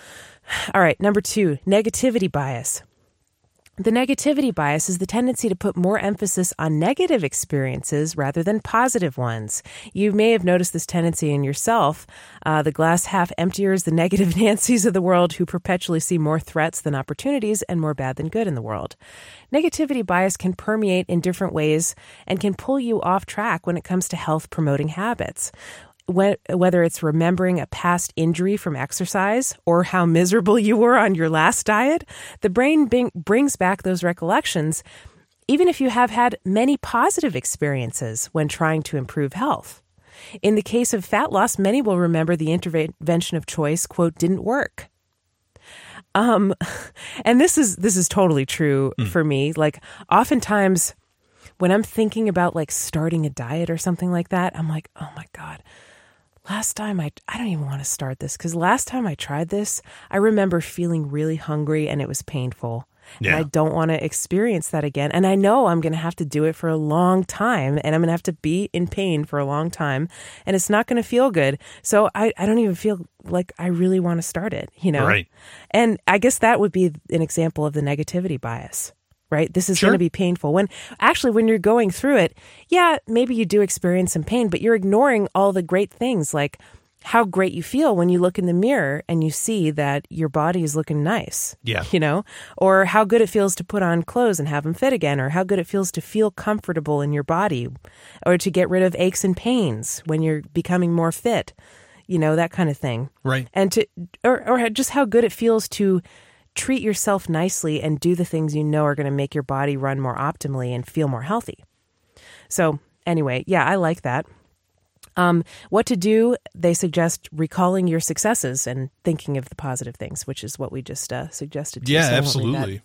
All right, number two, negativity bias. The negativity bias is the tendency to put more emphasis on negative experiences rather than positive ones. You may have noticed this tendency in yourself. Uh, the glass half emptiers, the [LAUGHS] negative Nancys of the world who perpetually see more threats than opportunities and more bad than good in the world. Negativity bias can permeate in different ways and can pull you off track when it comes to health promoting habits whether it's remembering a past injury from exercise or how miserable you were on your last diet, the brain brings back those recollections, even if you have had many positive experiences when trying to improve health. In the case of fat loss, many will remember the intervention of choice, quote, didn't work. Um, [LAUGHS] and this is this is totally true for me. Like oftentimes when I'm thinking about like starting a diet or something like that, I'm like, oh my God, last time I, I don't even want to start this because last time I tried this, I remember feeling really hungry and it was painful. Yeah. And I don't want to experience that again. And I know I'm going to have to do it for a long time and I'm going to have to be in pain for a long time and it's not going to feel good. So I, I don't even feel like I really want to start it, you know? Right. And I guess that would be an example of the negativity bias, right? This is Sure. going to be painful. When actually, when you're going through it, yeah, maybe you do experience some pain, but you're ignoring all the great things like how great you feel when you look in the mirror and you see that your body is looking nice. Yeah. You know, or how good it feels to put on clothes and have them fit again, or how good it feels to feel comfortable in your body, or to get rid of aches and pains when you're becoming more fit. You know, that kind of thing Right. and to or, or just how good it feels to treat yourself nicely and do the things you know are going to make your body run more optimally and feel more healthy so anyway yeah i like that um, what to do they suggest recalling your successes and thinking of the positive things which is what we just uh, suggested to you, Yeah, so I won't read that. absolutely.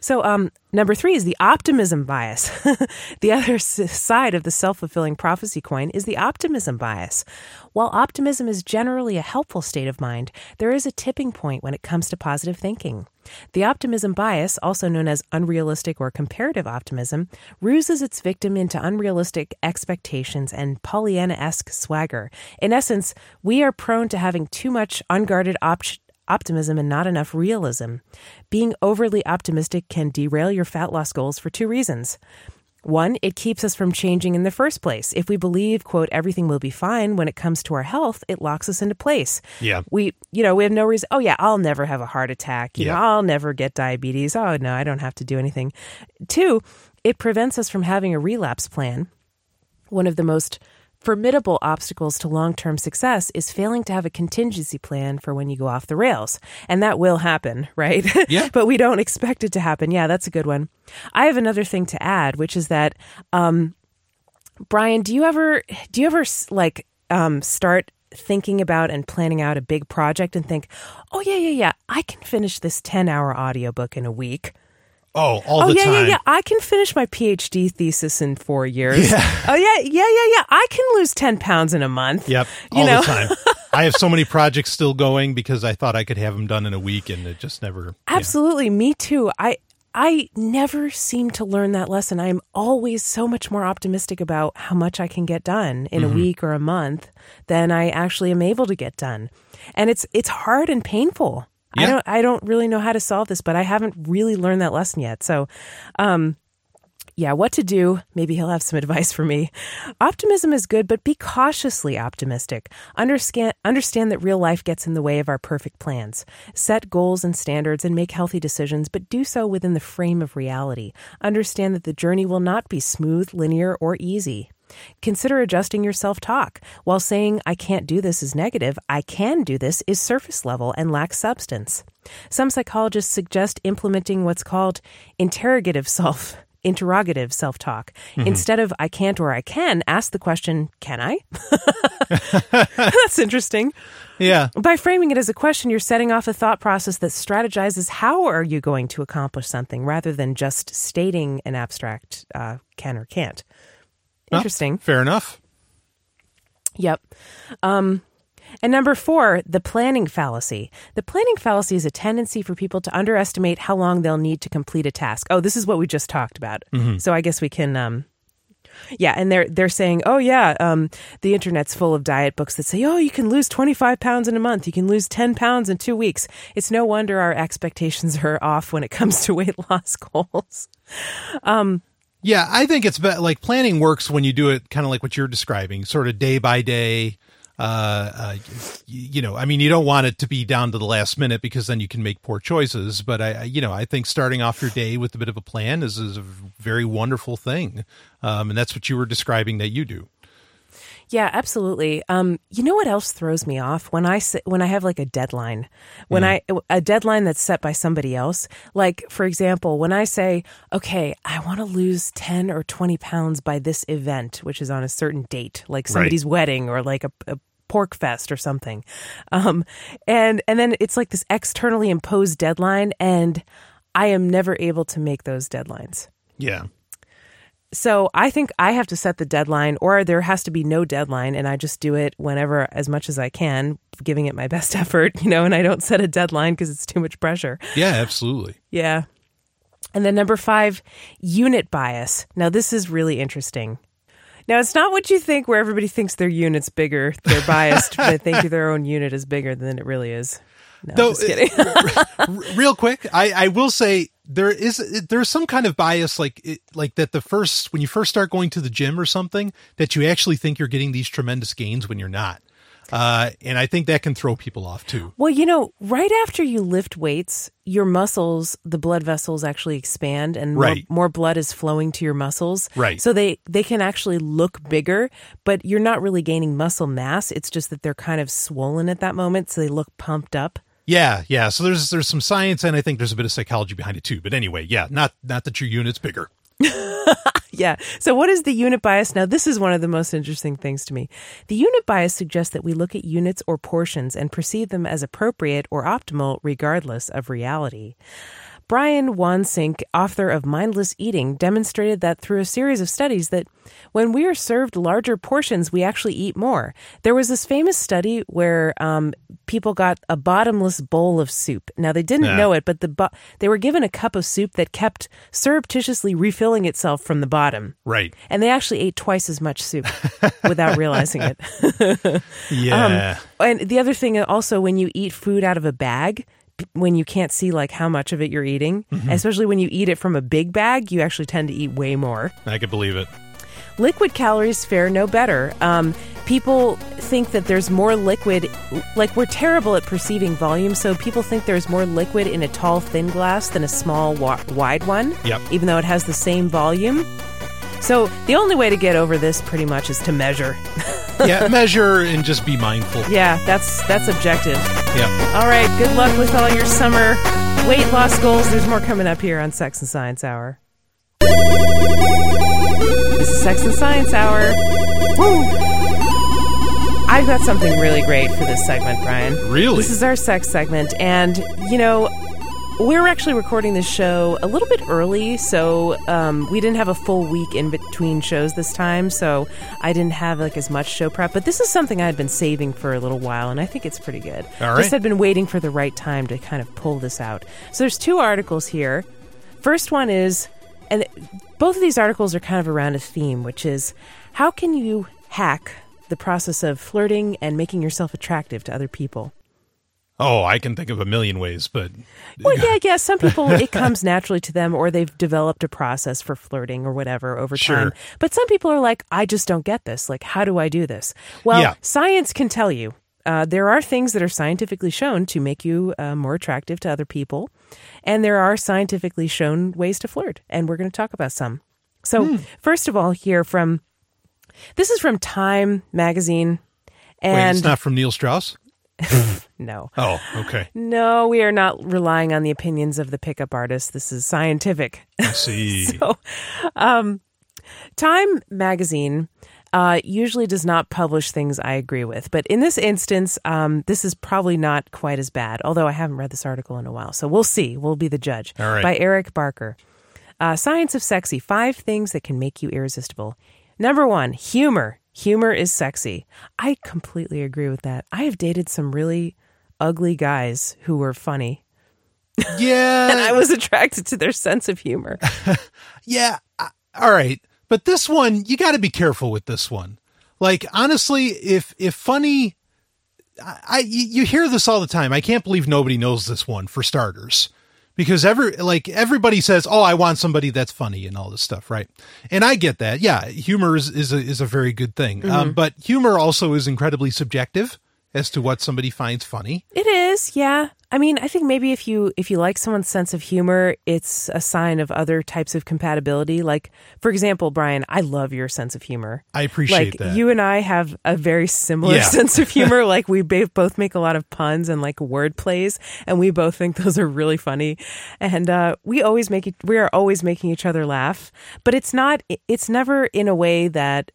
So, um, number three is the optimism bias. [LAUGHS] the other side of the self fulfilling prophecy coin is the optimism bias. While optimism is generally a helpful state of mind, there is a tipping point when it comes to positive thinking. The optimism bias, also known as unrealistic or comparative optimism, ruses its victim into unrealistic expectations and Pollyanna esque swagger. In essence, we are prone to having too much unguarded op- optimism and not enough realism. Being overly optimistic can derail your fat loss goals for two reasons. One, it keeps us from changing in the first place. If we believe, quote, everything will be fine when it comes to our health, it locks us into place. Yeah. We, you know, we have no reason, oh, yeah, I'll never have a heart attack. You Yeah. know, I'll never get diabetes. Oh, no, I don't have to do anything. Two, it prevents us from having a relapse plan. One of the most formidable obstacles to long term success is failing to have a contingency plan for when you go off the rails. And that will happen, [LAUGHS] right? Yeah. [LAUGHS] but we don't expect it to happen. Yeah, that's a good one. I have another thing to add, which is that, um, Brian, do you ever, do you ever like, um, start thinking about and planning out a big project and think, oh, yeah, yeah, yeah, I can finish this 10 hour audiobook in a week? Oh, all oh the yeah, time. yeah, yeah. I can finish my PhD thesis in four years. Oh yeah, yeah, yeah, yeah. I can lose ten pounds in a month. Yep, You all know? the time. [LAUGHS] I have so many projects still going because I thought I could have them done in a week, and it just never. yeah. Absolutely, me too. I I never seem to learn that lesson. I'm always so much more optimistic about how much I can get done in Mm-hmm. a week or a month than I actually am able to get done. And it's it's hard and painful. I don't I don't really know how to solve this, but I haven't really learned that lesson yet. So, um yeah, what to do. Maybe he'll have some [LAUGHS] advice for me. Optimism is good, but be cautiously optimistic. Understand, understand that real life gets in the way of our perfect plans. Set goals and standards and make healthy decisions, but do so within the frame of reality. Understand that the journey will not be smooth, linear, or easy. Consider adjusting your self talk. While saying, I can't do this is negative, I can do this is surface level and lacks substance. Some psychologists suggest implementing what's called interrogative [LAUGHS] self. Interrogative self talk. Instead of I can't or I can, ask the question, Can I? [LAUGHS] That's interesting. Yeah, By framing it as a question, you're setting off a thought process that strategizes how are you going to accomplish something rather than just stating an abstract uh, can or can't. Well, Interesting. fair enough. Yep. Um, and number four, the planning fallacy. The planning fallacy is a tendency for people to underestimate how long they'll need to complete a task. Oh, this is what we just talked about. So I guess we can. Um, yeah, and they're they're saying, oh yeah, um, the internet's full of diet books that say, oh, you can lose twenty five pounds in a month, you can lose ten pounds in two weeks. It's no wonder our expectations [LAUGHS] are off when it comes to weight loss goals. Yeah, I think it's be- like planning works when you do it kind of like what you're describing, sort of day by day. Uh, uh, you know, I mean, you don't want it to be down to the last minute because then you can make poor choices. But I, you know, I think starting off your day with a bit of a plan is, is a very wonderful thing, um, and that's what you were describing that you do. Yeah, absolutely. Um, you know what else throws me off when I when I have like a deadline, when I a deadline that's set by somebody else. Like for example, when I say, "Okay, I want to lose ten or twenty pounds by this event, which is on a certain date, like somebody's wedding or like a, a PorcFest or something," um, and and then it's like this externally imposed deadline, and I am never able to make those deadlines. Yeah. So I think I have to set the deadline, or there has to be no deadline, and I just do it whenever, as much as I can, giving it my [LAUGHS] best effort, you know, and I don't set a deadline because it's too much pressure. Yeah, absolutely. Yeah. And then number five, unit bias. Now, this is really interesting. Now, it's not what you think, where everybody thinks their unit's bigger. They're biased. they think [LAUGHS] their own unit is bigger than it really is. No, Though, just kidding. [LAUGHS] R- real quick, I, I will say there is there's some kind of bias like it, like that the first when you first start going to the gym or something that you actually think you're getting these tremendous gains when you're not. Uh, and I think that can throw people off too. Well, you know, right after you lift weights, your muscles, the blood vessels actually expand and more, Right. more blood is flowing to your muscles. Right. So they, they can actually look bigger, but you're not really gaining muscle mass. It's just that they're kind of swollen at that moment. So they look pumped up. Yeah, yeah. So there's there's some science and I think there's a bit of psychology behind it too. But anyway, yeah, not not that your unit's bigger. [LAUGHS] Yeah. So, what is the unit bias? Now, this is one of the most interesting things to me. The unit bias suggests that we look at units or portions and perceive them as appropriate or optimal regardless of reality. Brian Wansink, author of Mindless Eating, demonstrated that through a series of studies that when we are served larger portions, we actually eat more. There was this famous study where um, people got a bottomless bowl of soup. Now they didn't Yeah. know it, but the bo- they were given a cup of soup that kept surreptitiously refilling itself from the bottom. Right. And they actually ate twice as much soup without [LAUGHS] realizing it. [LAUGHS] Yeah. And the other thing also, when you eat food out of a bag, when you can't see like how much of it you're eating, especially when you eat it from a big bag, you actually tend to eat way more. I could believe it. Liquid calories fare no better. Um, people think that there's more liquid, like we're terrible at perceiving volume, so people think there's more liquid in a tall, thin glass than a small, wa- wide one, Yep. even though it has the same volume. So the only way to get over this pretty much is to measure. [LAUGHS] Yeah, measure and just be mindful. Yeah, that's that's objective. Yeah. All right, good luck with all your summer weight loss goals. There's more coming up here on Sex and Science Hour. This is Sex and Science Hour. Woo! I've got something really great for this segment, Brian. Really? This is our sex segment, and you know, we're actually recording this show a little bit early, so um, we didn't have a full week in between shows this time, so I didn't have like as much show prep. But this is something I had been saving for a little while, and I think it's pretty good. All Just had been waiting for the right time to kind of pull this out. So there's two articles here. First one is, and both of these articles are kind of around a theme, which is how can you hack the process of flirting and making yourself attractive to other people? Oh, I can think of a million ways, but Well, yeah, yeah. Some people it [LAUGHS] comes naturally to them, or they've developed a process for flirting or whatever over time. But some people are like, I just don't get this. Like, how do I do this? Well, Yeah. science can tell you. Uh, there are things that are scientifically shown to make you uh, more attractive to other people, and there are scientifically shown ways to flirt, and we're going to talk about some. So, Hmm. first of all, here from this is from Time magazine, wait, and it's not from Neil Strauss? [LAUGHS] no, Oh, okay. no, we are not relying on the opinions of the pickup artist. This is scientific. I see. [LAUGHS] So, um, Time magazine uh, usually does not publish things I agree with, but in this instance, um, this is probably not quite as bad. Although I haven't read this article in a while, so we'll see. We'll be the judge. All right. By Eric Barker. Uh, Science of Sexy: Five things that can make you irresistible. Number one, humor. Humor is sexy. I completely agree with that. I have dated some really ugly guys who were funny, [LAUGHS] yeah. and I was attracted to their sense of humor. [LAUGHS] Yeah. I- All right. But this one, you got to be careful with this one. Like honestly, if if funny, I, I you you hear this all the time. I can't believe nobody knows this one for starters, because every like everybody says, "Oh, I want somebody that's funny" and all this stuff, right? And I get that. Yeah, humor is is a, is a very good thing. Um, but humor also is incredibly subjective as to what somebody finds funny. It is, yeah. I mean, I think maybe if you if you like someone's sense of humor, it's a sign of other types of compatibility. Like, for example, Brian, I love your sense of humor. I appreciate like that. you and I have a very similar Yeah. [LAUGHS] sense of humor. [LAUGHS] like we both make a lot of puns and like word plays, and we both think those are really funny. And uh, we always make it. We are always making each other laugh, but it's not. It's never in a way that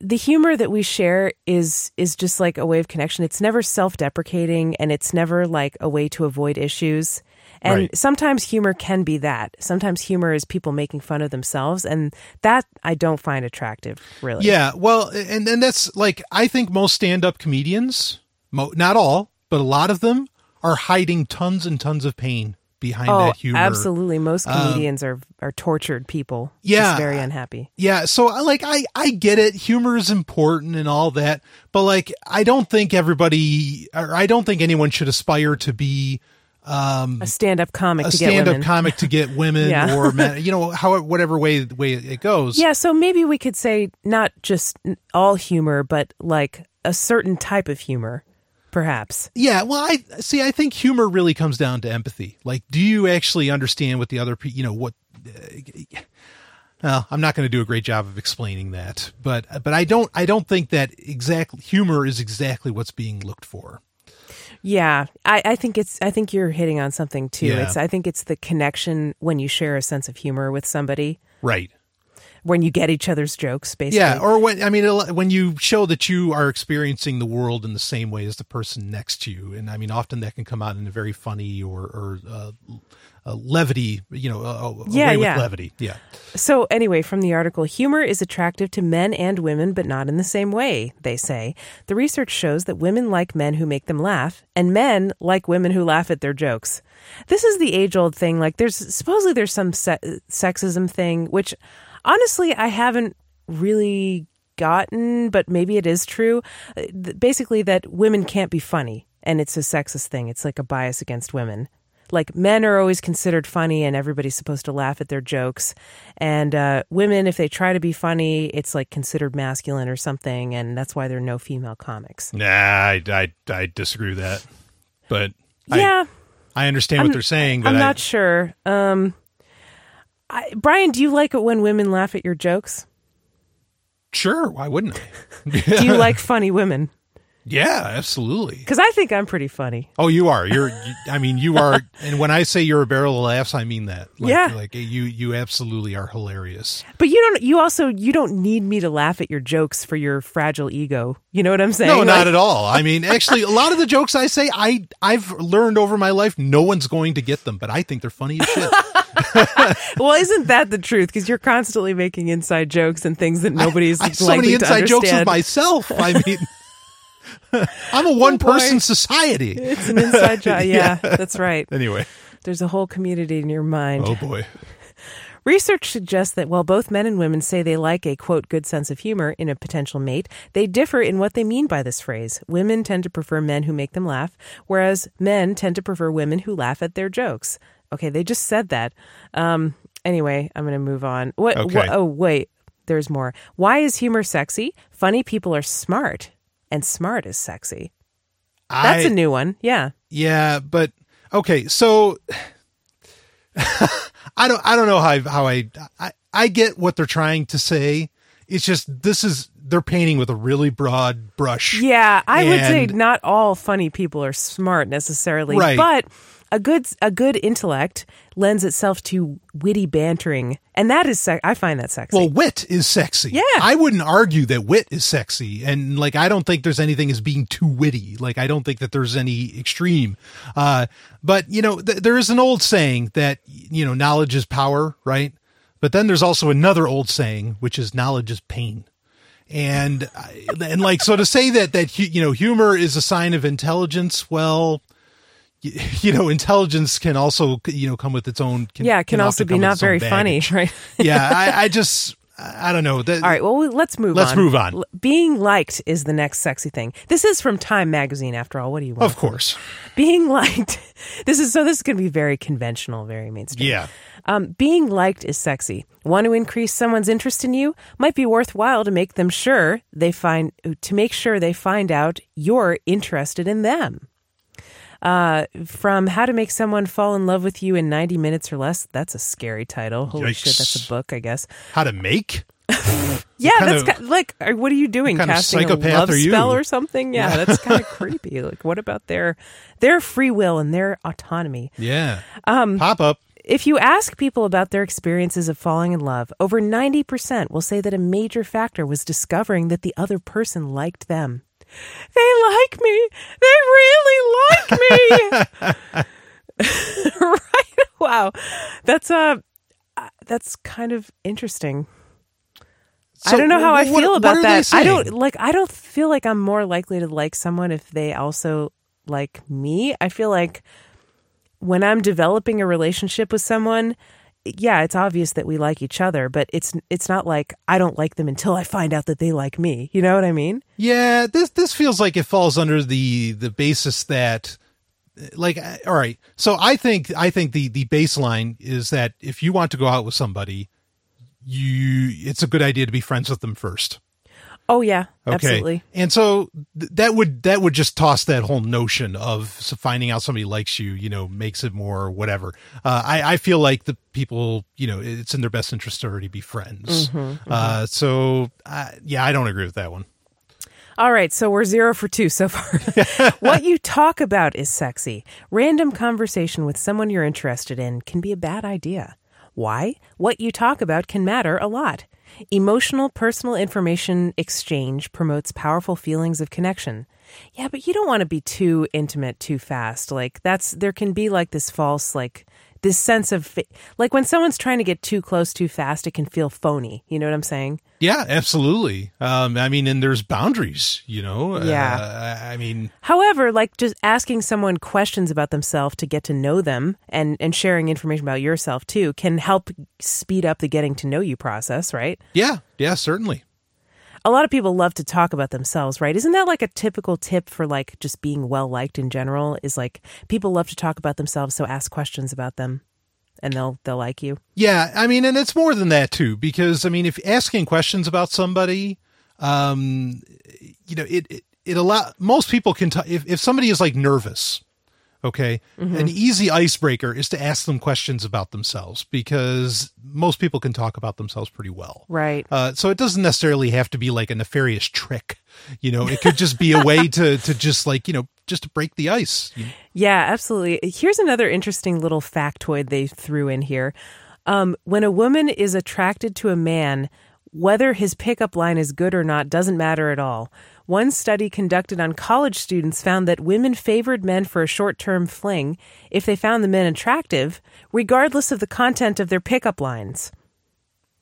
the humor that we share is is just like a way of connection. It's never self-deprecating and it's never like a way to avoid issues. And Right. sometimes humor can be that. Sometimes humor is people making fun of themselves and that I don't find attractive, really. Yeah, well, and and that's like I think most stand-up comedians, mo- not all, but a lot of them are hiding tons and tons of pain behind Oh, that humor. Um, absolutely. Most comedians are are tortured people. Yeah. Very unhappy. Yeah, so I like I I get it. Humor is important and all that, but like I don't think everybody or I don't think anyone should aspire to be A stand-up comic a to get stand-up comic to get women [LAUGHS] Yeah. or men, [LAUGHS] you know, how whatever way way it goes. Yeah, so maybe we could say not just all humor, but like a certain type of humor, perhaps. Yeah, well, I see. I think humor really comes down to empathy. Like, do you actually understand what the other, pe- you know, what? Uh, well, I'm not going to do a great job of explaining that, but but I don't I don't think that exact humor is exactly what's being looked for. Yeah, I, I think it's. I think you're hitting on something too. Yeah. It's. I think it's the connection when you share a sense of humor with somebody, Right. When you get each other's jokes, basically. Yeah, or when I mean when you show that you are experiencing the world in the same way as the person next to you, and I mean often that can come out in a very funny or or uh, uh, levity, you know, uh, a Yeah, way with yeah. levity. Yeah, So, anyway, from the article, humor is attractive to men and women, but not in the same way, they say. The research shows that women like men who make them laugh, and men like women who laugh at their jokes. This is the age old thing. Like, there's supposedly there's some se- sexism thing, which honestly, I haven't really gotten, but maybe it is true. Uh, Basically, that women can't be funny, and it's a sexist thing. It's like a bias against women like men are always considered funny and everybody's supposed to laugh at their jokes and uh, women if they try to be funny it's like considered masculine or something and that's why there are no female comics nah, I I, I disagree with that, but yeah I, I understand what they're saying. But i'm I, not sure um, I, brian do you like it when women laugh at your jokes sure, why wouldn't I? do you [LAUGHS] like funny women yeah, absolutely. because i think i'm pretty funny Oh, you are. You're. You, I mean, you are. And when I say you're a barrel of laughs, I mean that. Like, Yeah. Like you, you absolutely are hilarious. but you don't you also you don't need me to laugh at your jokes for your fragile ego you know what i'm saying No, not at all. I mean, actually, a lot of the jokes I say, I I've learned over my life, no one's going to get them, but I think they're funny as shit. [LAUGHS] [LAUGHS] Well, isn't that the truth? Because you're constantly making inside jokes and things that nobody's I have so many to inside jokes with myself. I mean, [LAUGHS] [LAUGHS] I'm a one person society. It's an inside joke. [LAUGHS] Yeah, that's right. Anyway, There's a whole community in your mind. oh boy. [LAUGHS] Research suggests that while both men and women say they like a quote good sense of humor in a potential mate, they differ in what they mean by this phrase. Women tend to prefer men who make them laugh, whereas men tend to prefer women who laugh at their jokes. Okay, they just said that. Um, anyway, I'm going to move on. What? Okay. wha- oh, wait. There's more. Why is humor sexy? Funny people are smart, and smart is sexy. That's I, a new one. Yeah. Yeah, but okay, so [LAUGHS] I don't I don't know how I, how I, I I get what they're trying to say. It's just this is they're painting with a really broad brush. Yeah, I would say not all funny people are smart necessarily, Right. but a good a good intellect lends itself to witty bantering, and that is sec- I find that sexy. Well, wit is sexy. Yeah. I wouldn't argue that wit is sexy. And like, I don't think there's anything as being too witty. Like, I don't think that there's any extreme. Uh, but you know, th- there is an old saying that, you know, knowledge is power, right? But then there's also another old saying, which is knowledge is pain. And, and like, so to say that, that, you know, humor is a sign of intelligence, well, [LAUGHS] you know, intelligence can also, you know, come with its own. Can, yeah, it can, also be not very funny, [LAUGHS] right? yeah, I, I just, I I don't know. That, All right, well, let's move Let's on. move on. Being liked is the next sexy thing. This is from Time magazine after all. What do you want? Of course. Being liked. [LAUGHS] This is so this is going to be very conventional, very mainstream. Yeah. Um, being liked is sexy. Want to increase someone's interest in you? Might be worthwhile to make them sure they find to make sure they find out you're interested in them. Uh, from How to Make Someone Fall in Love with You in 90 Minutes or Less. That's a scary title. Holy shit, that's a book, I guess. How to make? [LAUGHS] Yeah, that's of- kind like, uh, what are you doing? Casting a love spell or something? Yeah, that's kind of [LAUGHS] creepy. Like, what about their their free will and their autonomy? Yeah. Um, Pop up. If you ask people about their experiences of falling in love, over 90% will say that a major factor was discovering that the other person liked them. They like me. They really like me. [LAUGHS] [LAUGHS] right? Wow. That's uh that's kind of interesting. I don't know how I wh- what- feel what about that. I don't like I don't feel like I'm more likely to like someone if they also like me. I feel like when I'm developing a relationship with someone, yeah, it's obvious that we like each other, but it's it's not like I don't like them until I find out that they like me. You know what I mean? Yeah, this this feels like it falls under the the basis that like uh, all right. So I think I think the the baseline is that if you want to go out with somebody, you it's a good idea to be friends with them first. Oh yeah, Okay. absolutely. And so th- that would that would just toss that whole notion of finding out somebody likes you, you know, makes it more whatever. Uh, I I feel like the people, you know, it's in their best interest to already be friends. Uh, so uh, yeah, I don't agree with that one. All right, so we're zero for two so far. [LAUGHS] what you talk about is sexy. Random conversation with someone you're interested in can be a bad idea. Why? What you talk about can matter a lot. Emotional personal information exchange promotes powerful feelings of connection. Yeah, but you don't want to be too intimate too fast. Like that's there can be like this false like this sense of like when someone's trying to get too close too fast, it can feel phony. You know what I'm saying? Yeah, absolutely. Um, I mean, and there's boundaries, you know? Yeah. Uh, I mean, However, like just asking someone questions about themselves to get to know them and and sharing information about yourself too can help speed up the getting to know you process, right? yeah, yeah, certainly. A lot of people love to talk about themselves, right? Isn't that like a typical tip for like just being well liked in general? Is like people love to talk about themselves, so ask questions about them, and they'll they'll like you. Yeah, I mean, and it's more than that too, because I mean, if asking questions about somebody, um, you know, it it, it allow most people can t- if if somebody is like nervous, okay, an easy icebreaker is to ask them questions about themselves because most people can talk about themselves pretty well, Right. Uh, so it doesn't necessarily have to be like a nefarious trick, you know. It could just be a way to to just like you know just to break the ice. Yeah, absolutely. Here's another interesting little factoid they threw in here. Um, when a woman is attracted to a man, whether his pickup line is good or not doesn't matter at all. One study conducted on college students found that women favored men for a short term fling if they found the men attractive, regardless of the content of their pickup lines.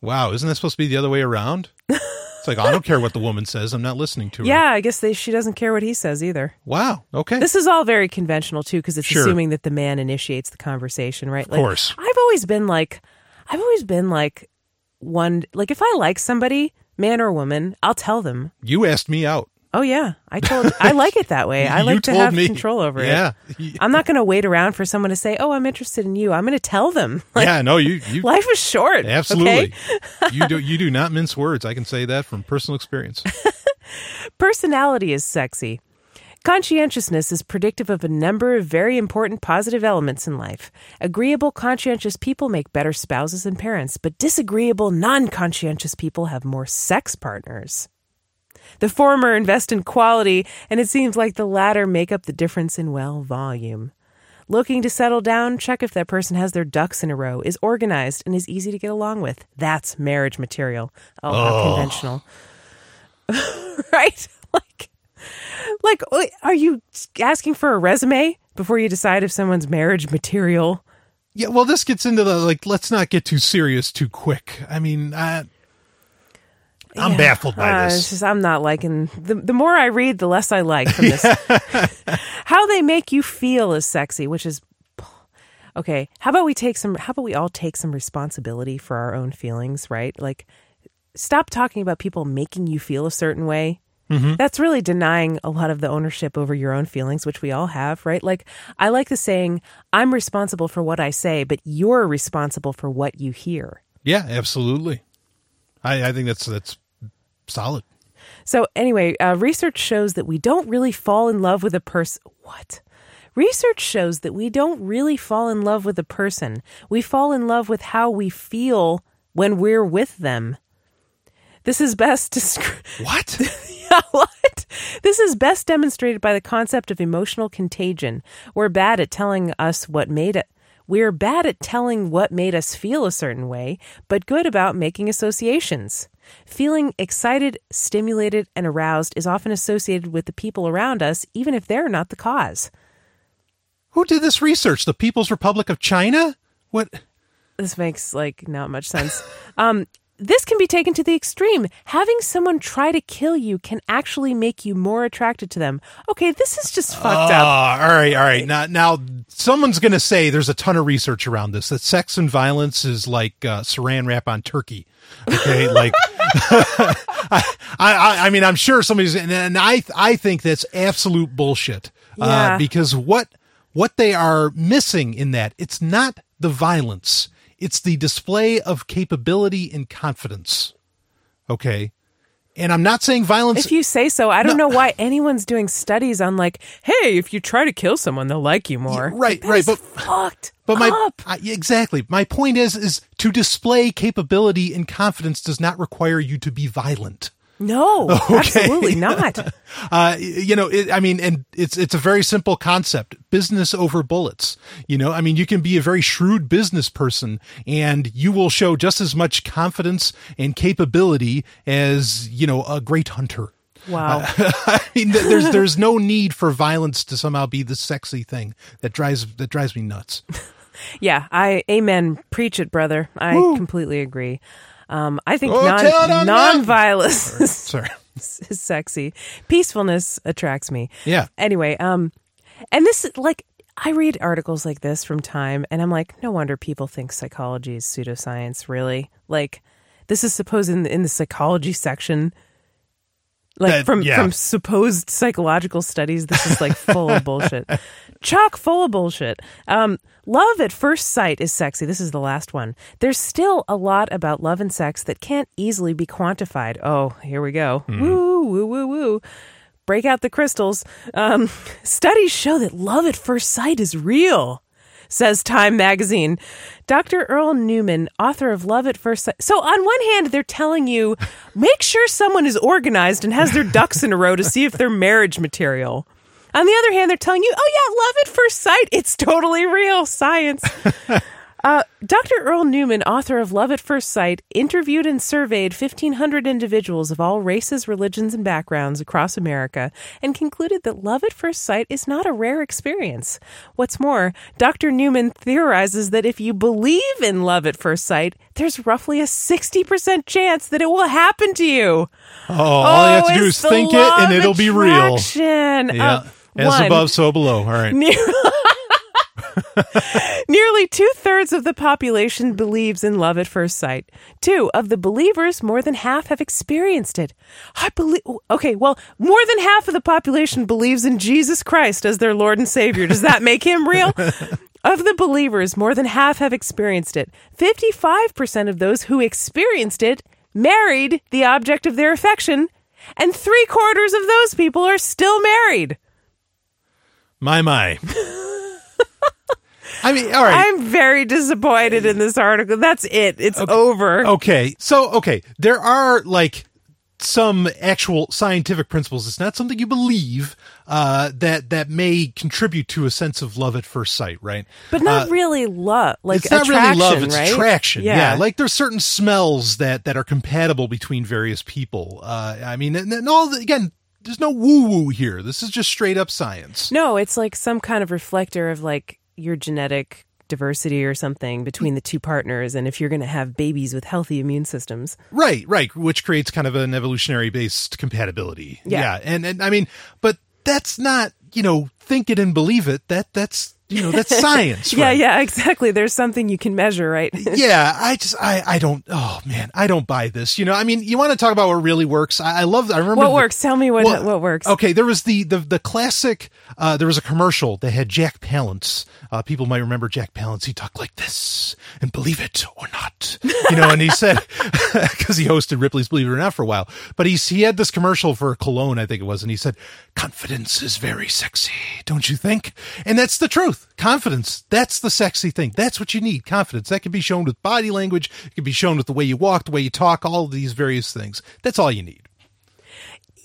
Wow, isn't that supposed to be the other way around? It's like I don't care what the woman says. I'm not listening to her. Yeah, I guess they, she doesn't care what he says either. Wow. Okay. This is all very conventional too, because it's Sure. assuming that the man initiates the conversation, right? Of course. I've always been like, I've always been like one, like if I like somebody, man or woman, I'll tell them. you asked me out. Oh yeah, I told. I like it that way. [LAUGHS] I like to have me. control over Yeah. it. Yeah, I'm not going to wait around for someone to say, "Oh, I'm interested in you." I'm going to tell them. [LAUGHS] Like, yeah. No. You. You. life is short. Absolutely. okay? [LAUGHS] you do. You do not mince words. I can say that from personal experience. Personality is sexy. Conscientiousness is predictive of a number of very important positive elements in life. Agreeable, conscientious people make better spouses and parents, but disagreeable, non conscientious people have more sex partners. The former invest in quality, and it seems like the latter make up the difference in, well, volume. Looking to settle down, check if that person has their ducks in a row, is organized, and is easy to get along with. That's marriage material. Oh, how conventional. [LAUGHS] right? Like, like, are you asking for a resume before you decide if someone's marriage material? yeah. Well, this gets into the like. Let's not get too serious too quick. I mean, I, I'm Yeah. baffled by Uh, this. just, I'm not liking the the more I read, the less I like from this. [LAUGHS] [LAUGHS] How they make you feel is sexy, which is [SIGHS] okay. How about we take some? How about we all take some responsibility for our own feelings? Right? Like, stop talking about people making you feel a certain way. That's really denying a lot of the ownership over your own feelings, which we all have, right? Like, I like the saying, I'm responsible for what I say, but you're responsible for what you hear. Yeah. Absolutely. I. I think that's that's solid. So, anyway, uh, research shows that we don't really fall in love with a person. What? Research shows that we don't really fall in love with a person. We fall in love with how we feel when we're with them. This is best. [LAUGHS] What? [LAUGHS] what? This is best demonstrated by the concept of emotional contagion. We're bad at telling us what made it. We're bad at telling what made us feel a certain way, but good about making associations. Feeling excited, stimulated, and aroused is often associated with the people around us, even if they're not the cause. Who did this research? The People's Republic of China? What? This makes like not much sense. um, this can be taken to the extreme. Having someone try to kill you can actually make you more attracted to them. Okay, this is just fucked up. Ah, all right, all right. Now, now, someone's going to say there's a ton of research around this that sex and violence is like uh, Saran wrap on turkey. Okay, like [LAUGHS] I, I, I mean, I'm sure somebody's, and, and I, I think that's absolute bullshit. Yeah. Uh, because what, what they are missing in that, it's not the violence, it's the display of capability and confidence. Okay. And I'm not saying violence. If you say so, I don't know why anyone's doing studies on like, hey, if you try to kill someone, they'll like you more. Yeah, right, right, but- fucked. But my up. I, exactly my point is is to display capability and confidence does not require you to be violent. No, [LAUGHS] absolutely [LAUGHS] not. Uh, you know, it, I mean, and it's it's a very simple concept. business over bullets. You know, I mean, you can be a very shrewd business person and you will show just as much confidence and capability as, you know, a great hunter. Wow. Uh, [LAUGHS] I mean, there's there's no need for violence to somehow be the sexy thing that drives that drives me nuts. Yeah, I amen. Preach it, brother. I Woo. completely agree. Um, I think Oh, non tell it on non-violence is, [LAUGHS] Sorry. is sexy. Peacefulness attracts me. Yeah. Anyway, um, and this is like I read articles like this from Time, and I'm like, no wonder people think psychology is pseudoscience. Really, like this is supposed in the, in the psychology section. Like That- from yeah. from supposed psychological studies, this is like full of bullshit, [LAUGHS] chock full of bullshit. Um, love at first sight is sexy. This is the last one. There's still a lot about love and sex that can't easily be quantified. Oh, here we go. Woo, woo, woo, woo break out the crystals. Um, [LAUGHS] studies show that love at first sight is real, says Time magazine. Dr. Earl Naumann, author of Love at First Sight. So, on one hand, they're telling you make sure someone is organized and has their ducks in a row to see if they're marriage material. On the other hand, they're telling you, oh, yeah, love at first sight. It's totally real science. Uh, Dr. Earl Naumann, author of Love at First Sight, interviewed and surveyed 1,500 individuals of all races, religions, and backgrounds across America and concluded that love at first sight is not a rare experience. What's more, Dr. Naumann theorizes that if you believe in love at first sight, there's roughly a 60% chance that it will happen to you. Oh, all you have to do is think it and it'll be real. Yeah. Uh, As one. above, so below. All right. [LAUGHS] [LAUGHS] Nearly two thirds of the population believes in love at first sight. Two of the believers, more than half, have experienced it. I believe. Okay, well, more than half of the population believes in Jesus Christ as their Lord and Savior. Does that make him real? [LAUGHS] Of the believers, more than half have experienced it. 55% of those who experienced it married the object of their affection, and three quarters of those people are still married. My, my. [LAUGHS] I mean, all right. I'm very disappointed in this article. That's it. It's over. Okay. So, okay. There are like some actual scientific principles. It's not something you believe uh, that that may contribute to a sense of love at first sight, right? But not really love. Like it's not really love; it's right? attraction. Yeah. Yeah. like there's certain smells that that are compatible between various people. Uh, I mean, and, and all the, again, there's no woo woo here. This is just straight up science. no, it's like some kind of reflector of like your genetic diversity or something between the two partners, and if you're going to have babies with healthy immune systems. Right, right, which creates kind of an evolutionary based compatibility. Yeah. And and I mean, but that's not, you know, think it and believe it. That that's you know, that's [LAUGHS] science. Yeah, right? yeah, exactly. There's something you can measure, right? [LAUGHS] yeah, I just I I don't oh man, I don't buy this. You know, I mean, you want to talk about what really works. I, I love I remember what the- works? Tell me what Well, what works. Okay, there was the the the classic. Uh, there was a commercial that had Jack Palance. Uh, people might remember Jack Palance. He talked like this, and believe it or not, you know. And he said [LAUGHS] because he hosted Ripley's Believe It or Not for a while, but he's he had this commercial for cologne, I think it was, and he said, "Confidence is very sexy, don't you think?" And that's the truth. Confidence. That's the sexy thing. That's what you need. Confidence. That can be shown with body language. It can be shown with the way you walk, the way you talk, all of these various things. That's all you need.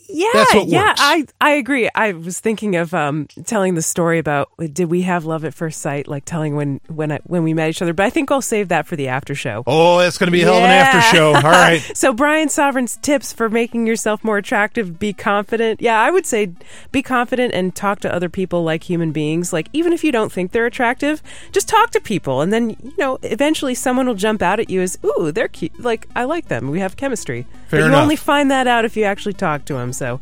Yeah, yeah, works. I I agree. I was thinking of um, telling the story about did we have love at first sight, like telling when when I, when we met each other. But I think I'll save that for the after show. Oh, that's going to be a hell of an Yeah. after show. All right. [LAUGHS] So Brian Sovryn's tips for making yourself more attractive: be confident. Yeah, I would say be confident and talk to other people like human beings. Like even if you don't think they're attractive, just talk to people, and then you know eventually someone will jump out at you as, "Ooh, they're cute. Like I like them. We have chemistry." Fair but you enough. only find that out if you actually talk to them. So.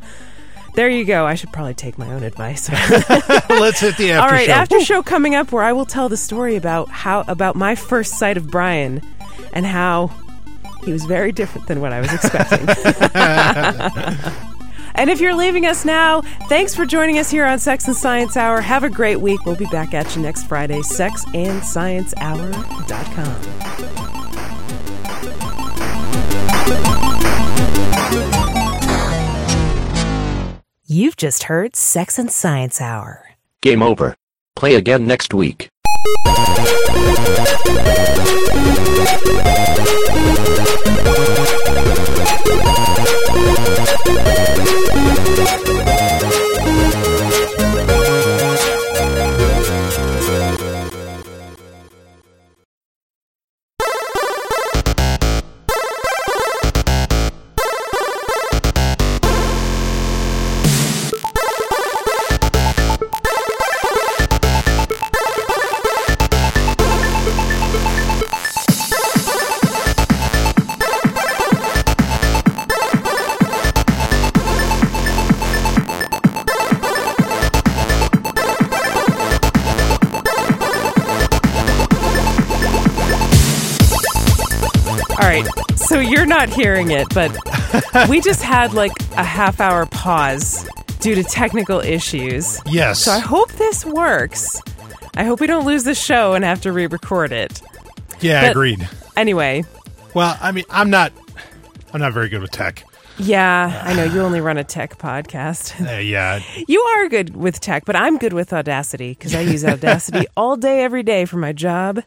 There you go. I should probably take my own advice. [LAUGHS] [LAUGHS] Let's hit the after All right, show. after show coming up where I will tell the story about how about my first sight of Brian and how he was very different than what I was expecting. [LAUGHS] and if you're leaving us now, thanks for joining us here on Sex and Science Hour. Have a great week. We'll be back at you next Friday. Sexandsciencehour.com. You've just heard Sex and Science Hour. Game over. Play again next week. Hearing it, but [LAUGHS] we just had like a half hour pause due to technical issues. Yes. So I hope this works. I hope we don't lose the show and have to re record it. yeah, but- agreed. Anyway, Well, I mean, I'm not I'm not very good with tech. yeah, I know you only run a tech podcast. Uh, yeah. [LAUGHS] You are good with tech, but I'm good with Audacity because I use Audacity [LAUGHS] all day, every day for my job.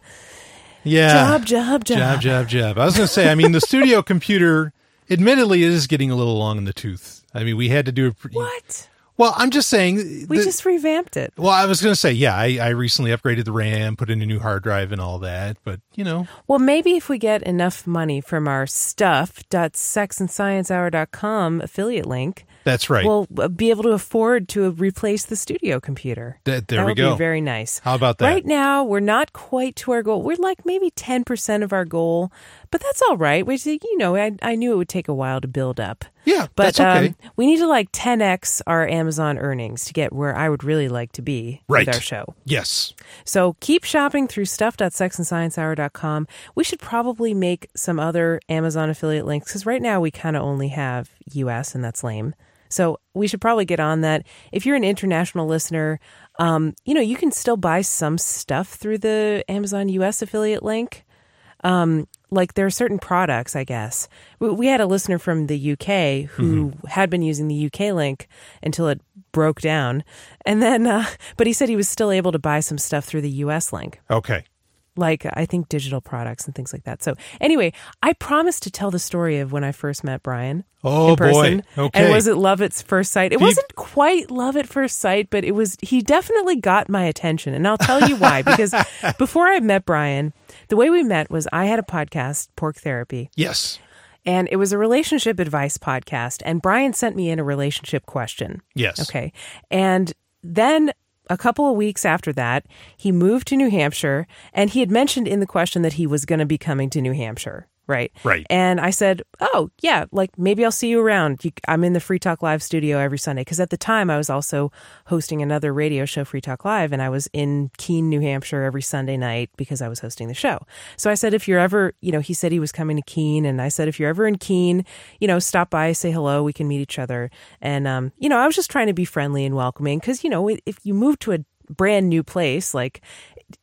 Yeah. Job, job, job. Job, job, job. I was going to say, I mean, the studio [LAUGHS] computer, admittedly, is getting a little long in the tooth. I mean, we had to do a. pre- What? Well, I'm just saying. We the- just revamped it. Well, I was going to say, yeah, I, I recently upgraded the RAM, put in a new hard drive and all that. But, you know, Well, maybe if we get enough money from our stuff.sexandsciencehour.com affiliate link, that's right. we'll uh, be able to afford to replace the studio computer. That- there that we go. Be very nice. How about that? Right now, we're not quite to our goal. We're like maybe ten percent of our goal, but that's all right. We, you know, I, I knew it would take a while to build up. yeah, But that's okay. um, we need to like 10x our Amazon earnings to get where I would really like to be Right. with our show. yes. So keep shopping through stuff.sexandsciencehour.com. We should probably make some other Amazon affiliate links because right now we kind of only have US and that's lame. So we should probably get on that. If you're an international listener, um, you know, you can still buy some stuff through the Amazon US affiliate link um, like there are certain products, I guess. We, we had a listener from the UK who had been using the UK link until it broke down, and then, uh, [LAUGHS] but he said he was still able to buy some stuff through the US link, Okay. Like I think digital products and things like that. So anyway, I promised to tell the story of when I first met Brian. Oh, in person. boy. Okay. And was it love at first sight? It wasn't quite love at first sight, but it was, he definitely got my attention. And I'll tell you why, [LAUGHS] because before I met Brian, the way we met was I had a podcast, Porc Therapy, Yes. and it was a relationship advice podcast. And Brian sent me in a relationship question. Yes. Okay. And then a couple of weeks after that, he moved to New Hampshire and he had mentioned in the question that he was going to be coming to New Hampshire. Right. Right. And I said, Oh, yeah, like maybe I'll see you around. You, I'm in the Free Talk Live studio every Sunday. Cause at the time I was also hosting another radio show, Free Talk Live, and I was in Keene, New Hampshire every Sunday night because I was hosting the show. So I said, If you're ever, you know, he said he was coming to Keene. And I said, If you're ever in Keene, you know, stop by, say hello, we can meet each other. And, um, you know, I was just trying to be friendly and welcoming because, you know, if you move to a brand new place, like,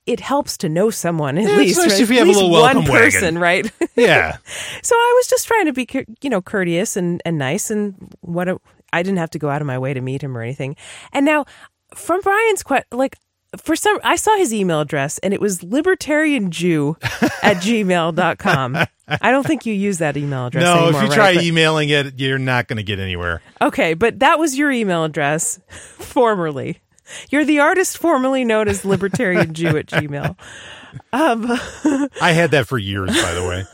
it helps to know someone at Yeah, least, nice right? if you At have a least little one welcome wagon. person, right? [LAUGHS] Yeah. So I was just trying to be, you know, courteous and, and nice, and what a, I didn't have to go out of my way to meet him or anything. And now, from Brian's question, like for some, I saw his email address, and it was libertarianjew [LAUGHS] at gmail.com. I don't think you use that email address no, anymore. if you right? try But- emailing it, you're not going to get anywhere. okay, but that was your email address [LAUGHS] formerly. [LAUGHS] You're the artist formerly known as Libertarian Jew at gmail. Um, [LAUGHS] I had that for years, by the way. [LAUGHS]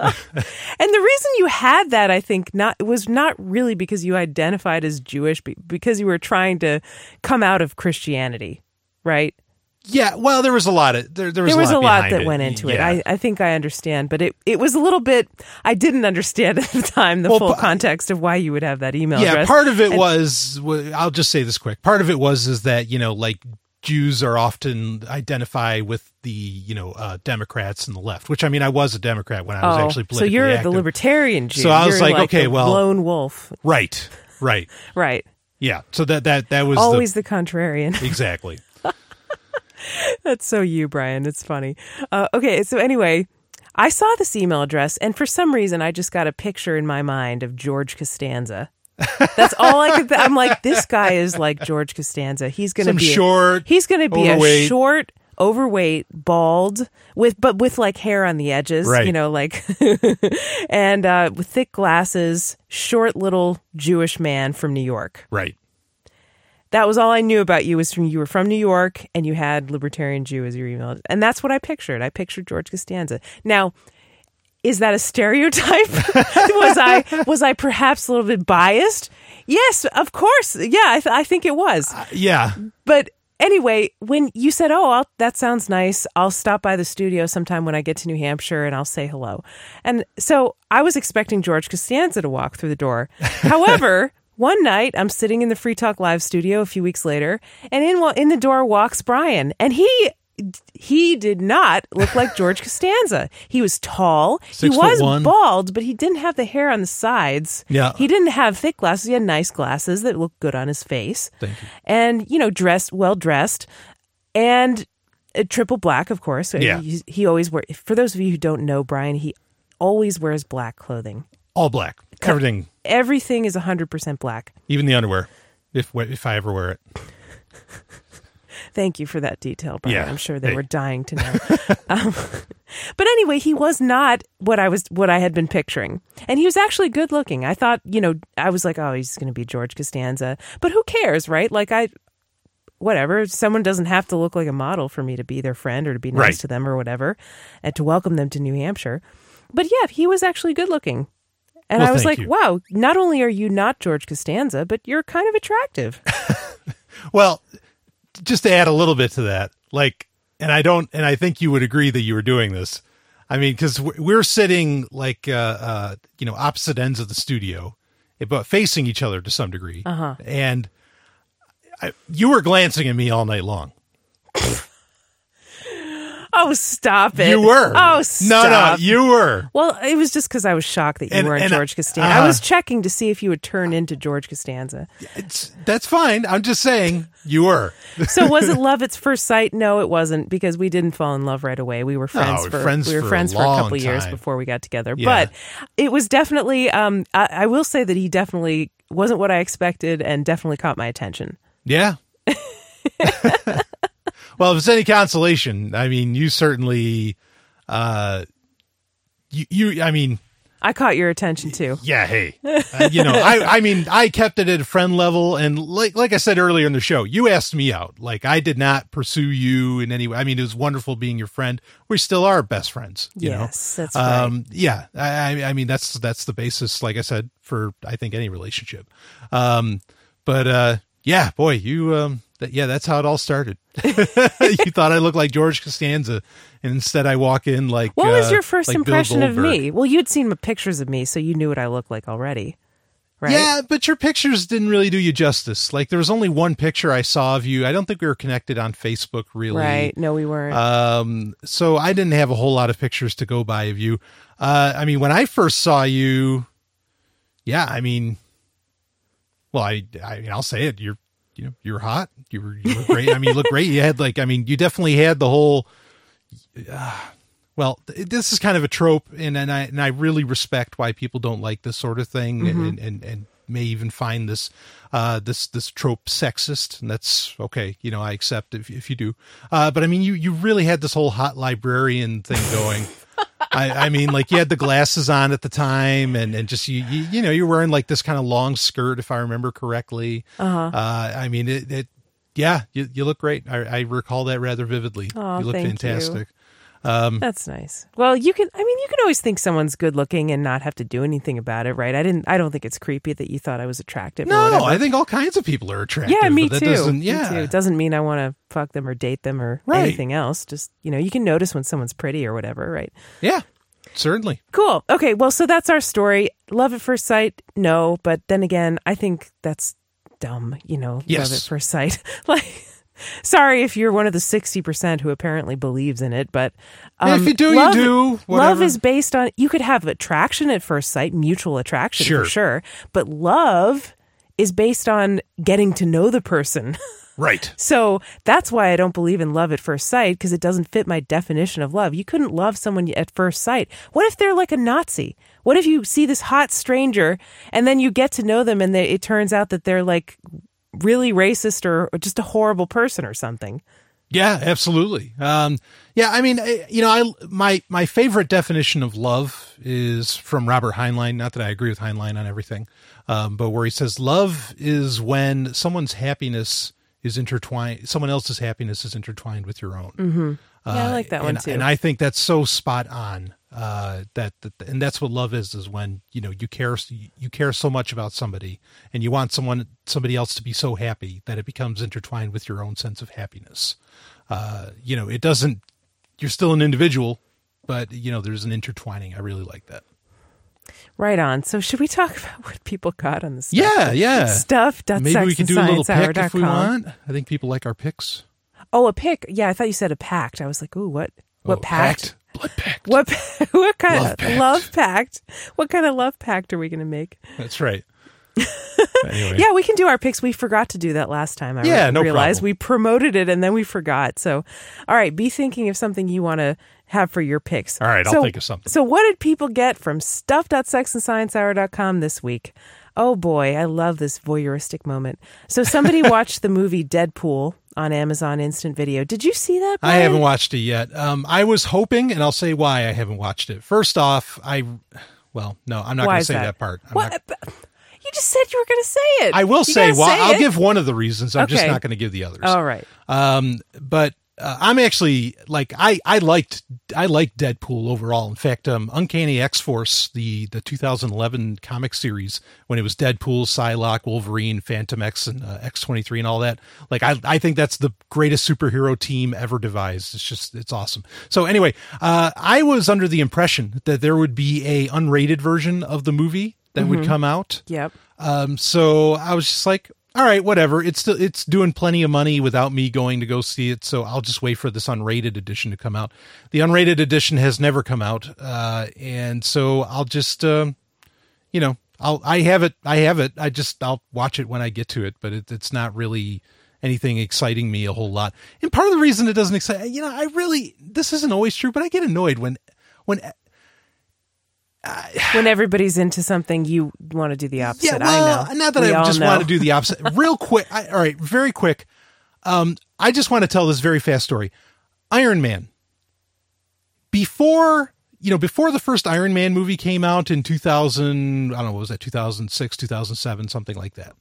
And the reason you had that, I think, not was not really because you identified as Jewish, be- because you were trying to come out of Christianity, right? Yeah, well, there was a lot of there. There was, there was a lot, a lot that it. went into it. I, I think I understand, but it, it was a little bit. I didn't understand [LAUGHS] at the time the Well, full pa- context of why you would have that email yeah, address. part of it And- was. I'll just say this quick. Part of it was is that you know, like Jews are often identify with the you know uh, Democrats and the left, which I mean, I was a Democrat when I was Oh, actually so you're active. the libertarian Jew. So I was You're like, okay, well- lone wolf, right, right, [LAUGHS] right? yeah. So that that that was the- Always the contrarian. [LAUGHS] exactly. [LAUGHS] That's so you, Brian. It's funny. Uh, okay, so anyway, I saw this email address, and for some reason, I just got a picture in my mind of George Costanza. That's all I could. Th- I'm like, this guy is like George Costanza. He's going to Some be a- short, he's going to be a overweight. short, overweight, bald with, but with like hair on the edges. Right. You know, like, [LAUGHS] and uh, with thick glasses, short little Jewish man from New York Right. That was all I knew about you was from you were from New York and you had libertarian Jew as your email, and that's what I pictured. I pictured George Costanza. Now, is that a stereotype? [LAUGHS] was I was I perhaps a little bit biased? Yes, of course. Yeah, I, th- I think it was. Uh, yeah. But anyway, when you said, "Oh, I'll, that sounds nice. I'll stop by the studio sometime when I get to New Hampshire and I'll say hello," and so I was expecting George Costanza to walk through the door. However. [LAUGHS] One night, I'm sitting in the Free Talk Live studio a few weeks later, and in in the door walks Brian, and he he did not look like George [LAUGHS] Costanza. He was tall. Six he was one. bald, but he didn't have the hair on the sides. Yeah. He didn't have thick glasses. He had nice glasses that looked good on his face. Thank you. And, you know, dressed, well dressed. And uh, triple black, of course. Yeah. He, he always wear. For those of you who don't know Brian, he always wears black clothing. All black, everything, Everything is 100% black. even the underwear, if if I ever wear it. [LAUGHS] Thank you for that detail, Brian. Yeah. I'm sure they Hey. were dying to know. [LAUGHS] um, but anyway, he was not what I was, what I had been picturing, and he was actually good looking. I thought, you know, I was like, oh, he's going to be George Costanza, but who cares, right? Like I, whatever. Someone doesn't have to look like a model for me to be their friend or to be nice Right. to them or whatever, and to welcome them to New Hampshire. But yeah, he was actually good looking. And Well, I was like, you. wow, not only are you not George Costanza, but you're kind of attractive. [LAUGHS] Well, just to add a little bit to that, like, and I don't, and I think you would agree that you were doing this. I mean, because we're sitting like, uh, uh, you know, opposite ends of the studio, but facing each other to some degree. Uh-huh. And I, you were glancing at me all night long. [LAUGHS] oh, stop it. You were. Oh, No, stop. no, you were. Well, it was just because I was shocked that you And- weren't and, George Costanza. uh, I was checking to see if you would turn into George Costanza. It's, that's fine. I'm just saying you were. [LAUGHS] So was it love at first sight? No, it wasn't because we didn't fall in love right away. We were friends we're for friends we were for a friends for a long couple of years time. before we got together. Yeah. But it was definitely. Um, I, I will say that he definitely wasn't what I expected, and definitely caught my attention. Yeah. [LAUGHS] well, if it's any consolation, I mean, you certainly, uh, you, you, I mean, I caught your attention too. yeah, hey, uh, you know, I, I mean, I kept it at a friend level, and like, like I said earlier in the show, you asked me out. Like, I did not pursue you in any way. I mean, it was wonderful being your friend. We still are best friends. You Yes, know? that's right. Um, yeah, I, I- I mean, that's that's the basis. Like I said, for I think any relationship. Um, but uh, yeah, boy, you, um, that, yeah, that's how it all started. [LAUGHS] you thought I looked like George Costanza, and instead I walk in like. What was uh, your first like impression of me? Well, you'd seen pictures of me, so you knew what I looked like already, right? Yeah, but your pictures didn't really do you justice. Like there was only one picture I saw of you. I don't think we were connected on Facebook really. Right. No, we weren't. Um, so I didn't have a whole lot of pictures to go by of you. Uh, I mean, when I first saw you, yeah, I mean, well, I, I mean, I'll say it. You're, you know, you're hot. You were, you were great. I mean, you look great. You had like, I mean, you definitely had the whole, uh, well, th- this is kind of a trope and, and I, and I really respect why people don't like this sort of thing and, and, and may even find this, uh, this, this trope sexist. And that's okay. You know, I accept if, if you do. Uh, but I mean, you, you really had this whole hot librarian thing going. I, I mean, like you had the glasses on at the time, and, and just you, you, you know, you're wearing like this kind of long skirt, if I remember correctly. Uh-huh. I mean, it, it yeah, you, you look great. I, I recall that rather vividly. Aw, you look thank you. Fantastic. That's nice. Well, you can. I mean, you can always think someone's good looking and not have to do anything about it, right? I didn't. I don't think it's creepy that you thought I was attractive. No. I think all kinds of people are attractive. Yeah, me but too. that doesn't- Me yeah, too. It doesn't mean I want to fuck them or date them or Right. anything else. Just you know, you can notice when someone's pretty or whatever, right? yeah, certainly. Cool. Okay. Well, so that's our story. Love at first sight, no. But then again, I think that's dumb. You know, Yes. love at first sight. [LAUGHS] like, sorry if you're one of the sixty percent who apparently believes in it, but Yeah, if um, you do, you love, do, Love is based on you could have attraction at first sight, mutual attraction Sure. for sure, but love is based on getting to know the person. [LAUGHS] Right. So that's why I don't believe in love at first sight because it doesn't fit my definition of love. You couldn't love someone at first sight. What if they're like a Nazi? What if you see this hot stranger and then you get to know them and they, it turns out that they're like really racist or, just a horrible person or something? Yeah, absolutely. Um, yeah, I mean, you know, I my my favorite definition of love is from Robert Heinlein. Not that I agree with Heinlein on everything, um, but where he says love is when someone's happiness is intertwined, someone else's happiness is intertwined with your own. Mm-hmm. Yeah, I like that one and, too. And I think that's so spot on. Uh, that, that and that's what love is is when you know you care you care so much about somebody and you want someone somebody else to be so happy that it becomes intertwined with your own sense of happiness. Uh, you know, it doesn't. You're still an individual, but you know there's an intertwining. I really like that. Right on. So should we talk [LAUGHS] about what people got on the stuff? Yeah, yeah. Stuff. Maybe we can do a little pick if we want. I think people like our picks. Oh, a pick. Yeah, I thought you said a pact. I was like, ooh, what? What Oh, pact? Blood pact. What? [LAUGHS] What kind Love of pact. love pact? What kind of love pact are we going to make? That's right. [LAUGHS] anyway. Yeah, we can do our picks. We forgot to do that last time. I Yeah, re- no realized problem. we promoted it and then we forgot. So, all right, be thinking of something you want to have for your picks. All right, I'll So- think of something. So, what did people get from stuff.sexandsciencehour.com this week? Oh boy, I love this voyeuristic moment. So, somebody [LAUGHS] watched the movie Deadpool on Amazon Instant Video. Did you see that? I haven't watched it yet. Um, I was hoping, and I'll say why I haven't watched it. First off, I, well, no, I'm not going to say that? that, part. I'm What? not- You just said you were going to say it. I will You say, why. I'll it. give one of the reasons. I'm just not going to give the others. All right. Um, but uh, I'm actually like I I liked I liked Deadpool overall. In fact, um, Uncanny X Force, the the 2011 comic series, when it was Deadpool, Psylocke, Wolverine, Fantomex, and uh, X23, and all that. Like I I think that's the greatest superhero team ever devised. It's just it's awesome. So anyway, uh, I was under the impression that there would be a unrated version of the movie that would come out. Yep. Um, so I was just like, all right, whatever. It's still it's doing plenty of money without me going to go see it. So I'll just wait for this unrated edition to come out. The unrated edition has never come out, uh, and so I'll just, um, you know, I'll I have it. I have it. I just I'll watch it when I get to it. But it, it's not really anything exciting me a whole lot. And part of the reason it doesn't excite, you know, I really this isn't always true, but I get annoyed when when [SIGHS] When everybody's into something, you want to do the opposite. Yeah, well, I know. not that We I just know. want to do the opposite. [LAUGHS] Real quick, I, all right, very quick. Um, I just want to tell this very fast story. Iron Man. Before you know, before the first Iron Man movie came out in 2000, I don't know, what was that 2006, 2007, something like that.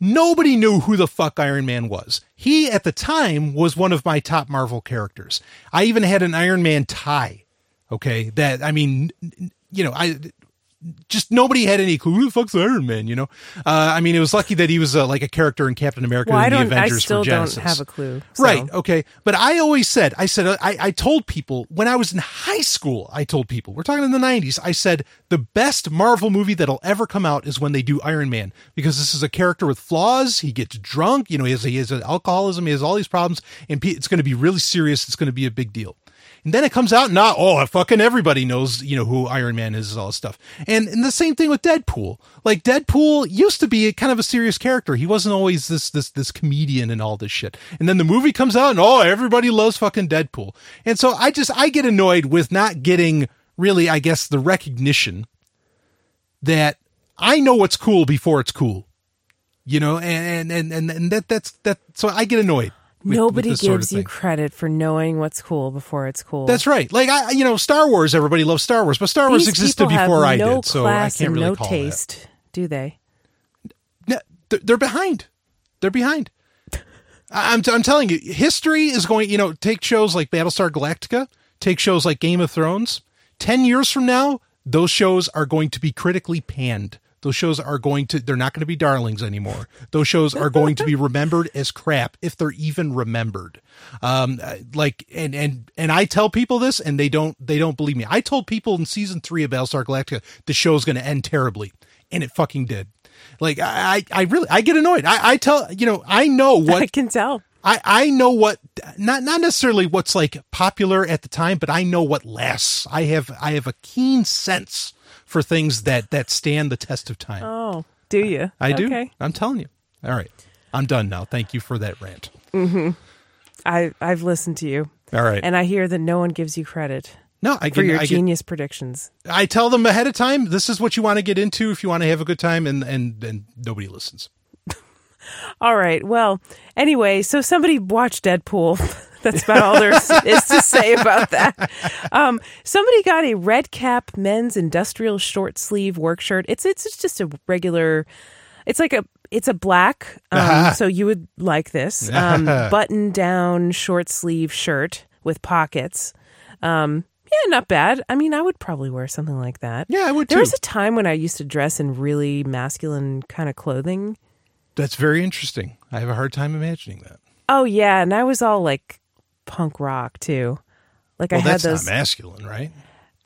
Nobody knew who the fuck Iron Man was. He, at the time, was one of my top Marvel characters. I even had an Iron Man tie. Okay. That, I mean, you know, I, just nobody had any clue who the fuck's Iron Man, you know? Uh, I mean, it was lucky that he was uh, like a character in Captain America Well, and the don't. I Avengers still for don't have a clue. so- Right. Okay. But I always said, I said, I, I told people when I was in high school, I told people, we're talking in the 90s, I said, the best Marvel movie that'll ever come out is when they do Iron Man because this is a character with flaws. He gets drunk. You know, he has, he has alcoholism. He has all these problems and it's going to be really serious. It's going to be a big deal. And then it comes out, not oh, fucking everybody knows, you know, who Iron Man is, and all this stuff. And and the same thing with Deadpool. Like Deadpool used to be kind of a serious character. He wasn't always this this this comedian and all this shit. And then the movie comes out, and oh, everybody loves fucking Deadpool. And so I just I get annoyed with not getting really, I guess, the recognition that I know what's cool before it's cool. You know, and and and and that that's that. So I get annoyed. With- with Nobody sort of gives you credit for knowing what's cool before it's cool. That's right. Like I, you know, Star Wars. Everybody loves Star Wars, but Star Wars existed before I no did, so I can't really no call taste, do they? No, they're, behind. They're behind. I- I'm, I'm telling you, history is going. You know, take shows like Battlestar Galactica, take shows like Game of Thrones. Ten years from now, those shows are going to be critically panned. Those shows are going to, they're not going to be darlings anymore. Those shows are going to be [LAUGHS] remembered as crap if they're even remembered. Um, like, and, and, and I tell people this and they don't, they don't believe me. I told people in season three of Battlestar Galactica, the show's going to end terribly and it fucking did. Like, I, I I really, I get annoyed. I, I tell, you know, I know [LAUGHS] what I can tell. I, I know what not not necessarily what's like popular at the time, but I know what lasts. I have I have a keen sense for things that that stand the test of time. Oh, do you? I do. Okay. I'm telling you. All right. I'm done now. Thank you for that rant. Mm-hmm. I I've listened to you, All right. and I hear that no one gives you credit no, I for get, your I, get, genius predictions. I tell them ahead of time, this is what you want to get into if you want to have a good time and and and nobody listens. [LAUGHS] All right. Well, anyway, so somebody watched Deadpool. [LAUGHS] That's about all there is [LAUGHS] to say about that. Um, somebody got a red cap men's industrial short sleeve work shirt. It's it's just a regular. It's like a it's a black. Um, [LAUGHS] so you would like this um, [LAUGHS] button down short sleeve shirt with pockets. Um, yeah, not bad. I mean, I would probably wear something like that. Yeah, I would There too. was a time when I used to dress in really masculine kind of clothing. That's very interesting. I have a hard time imagining that. Oh yeah, and I was all like punk rock too. Like Well, I had those. masculine, right?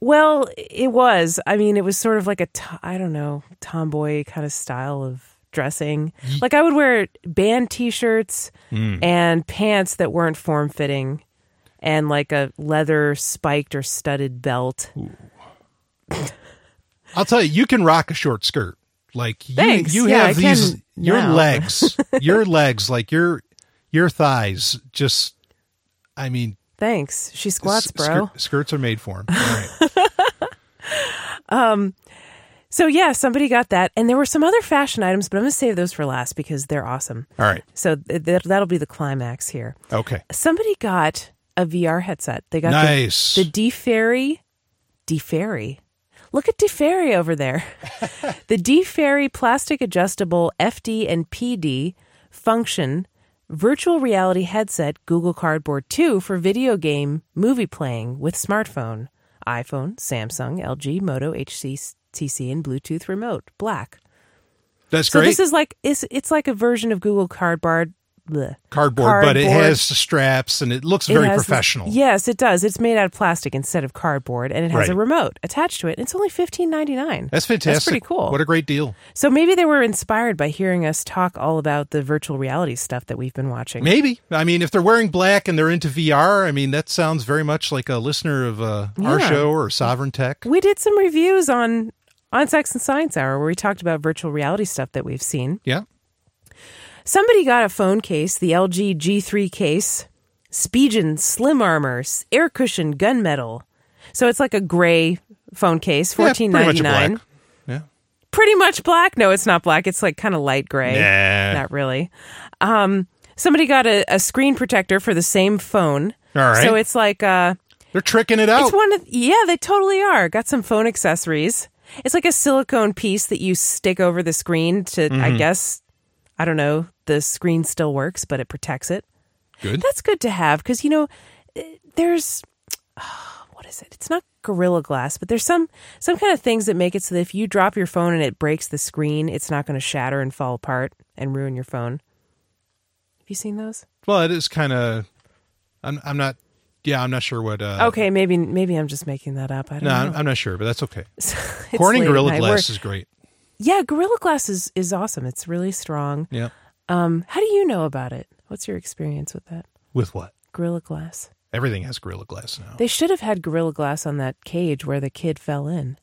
well, it was. I mean, it was sort of like a to- I don't know tomboy kind of style of dressing. Like I would wear band T-shirts Hmm. and pants that weren't form fitting, and like a leather spiked or studded belt. I'll tell you, you can rock a short skirt. Like you, Thanks. you Yeah, have I these your now. legs, your [LAUGHS] legs, like your your thighs. Just, I mean, Thanks. She squats, bro. skirt- skirts are made for them. [LAUGHS] Right. Um, so yeah, somebody got that, and there were some other fashion items, but I'm going to save those for last because they're awesome. All right. So th- that, that'll be the climax here. Okay. Somebody got a VR headset. They got Nice. the, the D Ferry. D Ferry. Look at D Fairy over there. [LAUGHS] the D Fairy plastic adjustable FD and PD function virtual reality headset Google Cardboard 2 for video game movie playing with smartphone, iPhone, Samsung, LG, Moto, HTC, and Bluetooth remote. Black. That's So great. this is like it's it's like a version of Google Cardboard. Bleh. cardboard, but it cardboard. has straps and it looks It very has- professional. Yes, it does. It's made out of plastic instead of cardboard, and it has Right. a remote attached to it. It's only fifteen ninety nine. That's fantastic. That's pretty cool. What a great deal. so maybe they were inspired by hearing us talk all about the virtual reality stuff that we've been watching. Maybe. I mean, if they're wearing black and they're into VR, I mean, that sounds very much like a listener of uh, our Yeah. show or Sovryn Tech. We did some reviews on on Sex and Science Hour where we talked about virtual reality stuff that we've seen. Yeah. Somebody got a phone case, the LG G3 case, Spigen Slim Armor, air cushion, gunmetal. So it's like a gray phone case, fourteen ninety nine. Yeah. pretty much black. No, it's not black. It's like kind of light gray. Nah. Not really. Um, somebody got a, a screen protector for the same phone. All right. So it's like uh, They're tricking it out. it's one of yeah, they totally are. Got some phone accessories. It's like a silicone piece that you stick over the screen to. I Mm-hmm. guess I don't know. The screen still works, but it protects it. Good. That's good to have because you know eh, there's [SIGHS] what is it? It's not gorilla glass, but there's some some kind of things that make it so that if you drop your phone and it breaks the screen, it's not going to shatter and fall apart and ruin your phone. Have you seen those? Well, it is kind of. I'm, I'm not. Yeah, I'm not sure what. Uh, Okay, maybe maybe I'm just making that up. I don't No, know. I'm, I'm not sure, but that's okay. [LAUGHS] Corning Gorilla. Glass We're- is great. Yeah, Gorilla Glass is is awesome. It's really strong. Yeah. Um, how do you know about it? What's your experience with that With what? Gorilla Glass? Everything has Gorilla Glass now. They should have had Gorilla Glass on that cage where the kid fell in,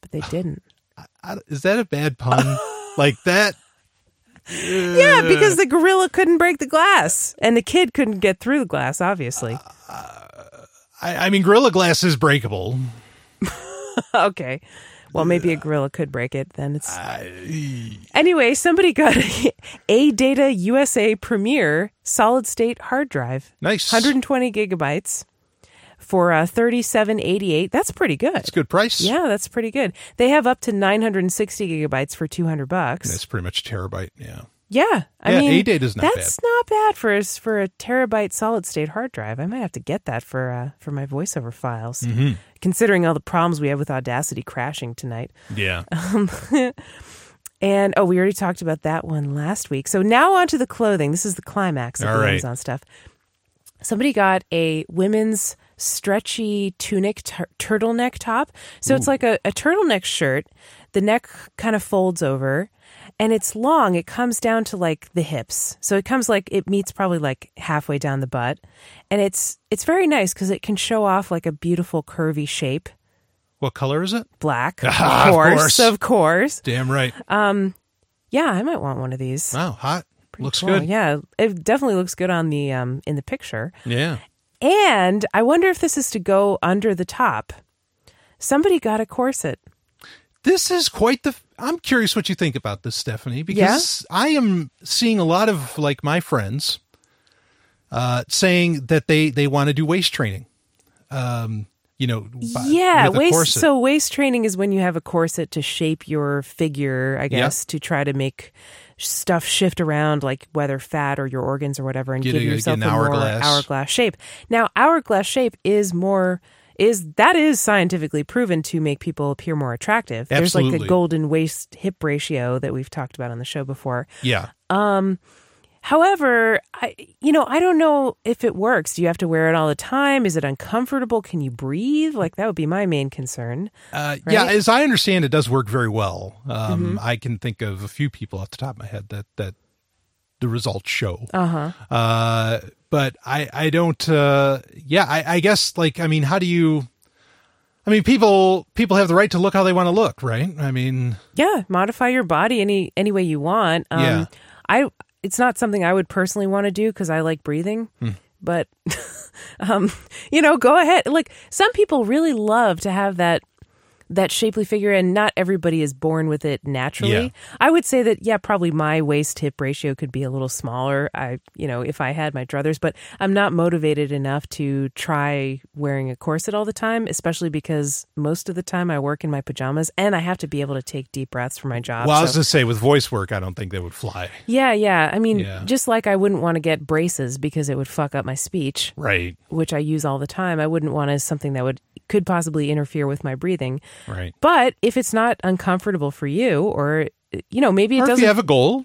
but they [SIGHS] didn't. I- is that a bad pun? [LAUGHS] like that? Yeah, because the gorilla couldn't break the glass, and the kid couldn't get through the glass. Obviously. I, I mean, Gorilla Glass is breakable. [LAUGHS] okay. Well, maybe a gorilla could break it. Then it's anyway. Somebody got a, [LAUGHS] a Data USA Premier solid state hard drive, Nice. 120 gigabytes for uh, 3788. That's pretty good. It's a good price. Yeah, that's pretty good. They have up to 960 gigabytes for 200 bucks. That's pretty much a terabyte. Yeah. Yeah, I Yeah, mean, ADATA's not that's not bad for a, for a terabyte solid state hard drive. I might have to get that for uh, for my voiceover files. Mm-hmm. Considering all the problems we have with Audacity crashing tonight, Yeah. [LAUGHS] and oh, we already talked about that one last week. So now on to the clothing. This is the climax of All the right. Amazon stuff. Somebody got a women's stretchy tunic tur- turtleneck top. So it's like a, a turtleneck shirt. The neck kind of folds over and it's long. It comes down to like the hips. So it comes like it meets probably like halfway down the butt. And it's it's very nice because it can show off like a beautiful curvy shape. what color is it? Black, Ah, [LAUGHS] of of course, course. of course. Damn right. Um Yeah, I might want one of these. wow, hot. Looks Cool. good. Yeah, it definitely looks good on the um in the picture. Yeah. And I wonder if this is to go under the top. Somebody got a corset. This is quite the. I'm curious what you think about this, Stephanie, because I am seeing a lot of like my friends uh, saying that they they want to do waist training. Um, you know, by- yeah, waist. So waist training is when you have a corset to shape your figure, I guess, to try to make stuff shift around, like whether fat or your organs or whatever, and Get give a- get yourself an a hourglass. more hourglass shape. Now, hourglass shape is more. Is that is scientifically proven to make people appear more attractive? There's like Absolutely. a golden waist hip ratio that we've talked about on the show before. yeah, However, I you know, I don't know if it works. Do you have to wear it all the time? Is it uncomfortable? Can you breathe? Like that would be my main concern. Uh, Yeah, as I understand, it does work very well. Um, Mm-hmm. I can think of a few people off the top of my head that that the results show. Uh-huh. Uh, but I I don't. Uh, yeah, I, I guess like I mean, how do you? I mean, people people have the right to look how they want to look, right? I mean, Yeah, modify your body any any way you want. Um Yeah. I it's not something I would personally want to do cuz I like breathing. Hmm. But [LAUGHS] um you know, go ahead. Like some people really love to have that that shapely figure and not everybody is born with it naturally. Yeah. I would say that yeah, probably my waist hip ratio could be a little smaller. I you know, if I had my druthers, but I'm not motivated enough to try wearing a corset all the time, especially because most of the time I work in my pajamas and I have to be able to take deep breaths for my job. well, I was going to say with voice work, I don't think they would fly. yeah, yeah. I mean, Yeah. just like I wouldn't want to get braces because it would fuck up my speech, Right, which I use all the time. I wouldn't want as something that would could possibly interfere with my breathing. right. But if it's not uncomfortable for you, or you know, maybe it Or doesn't, you have a goal,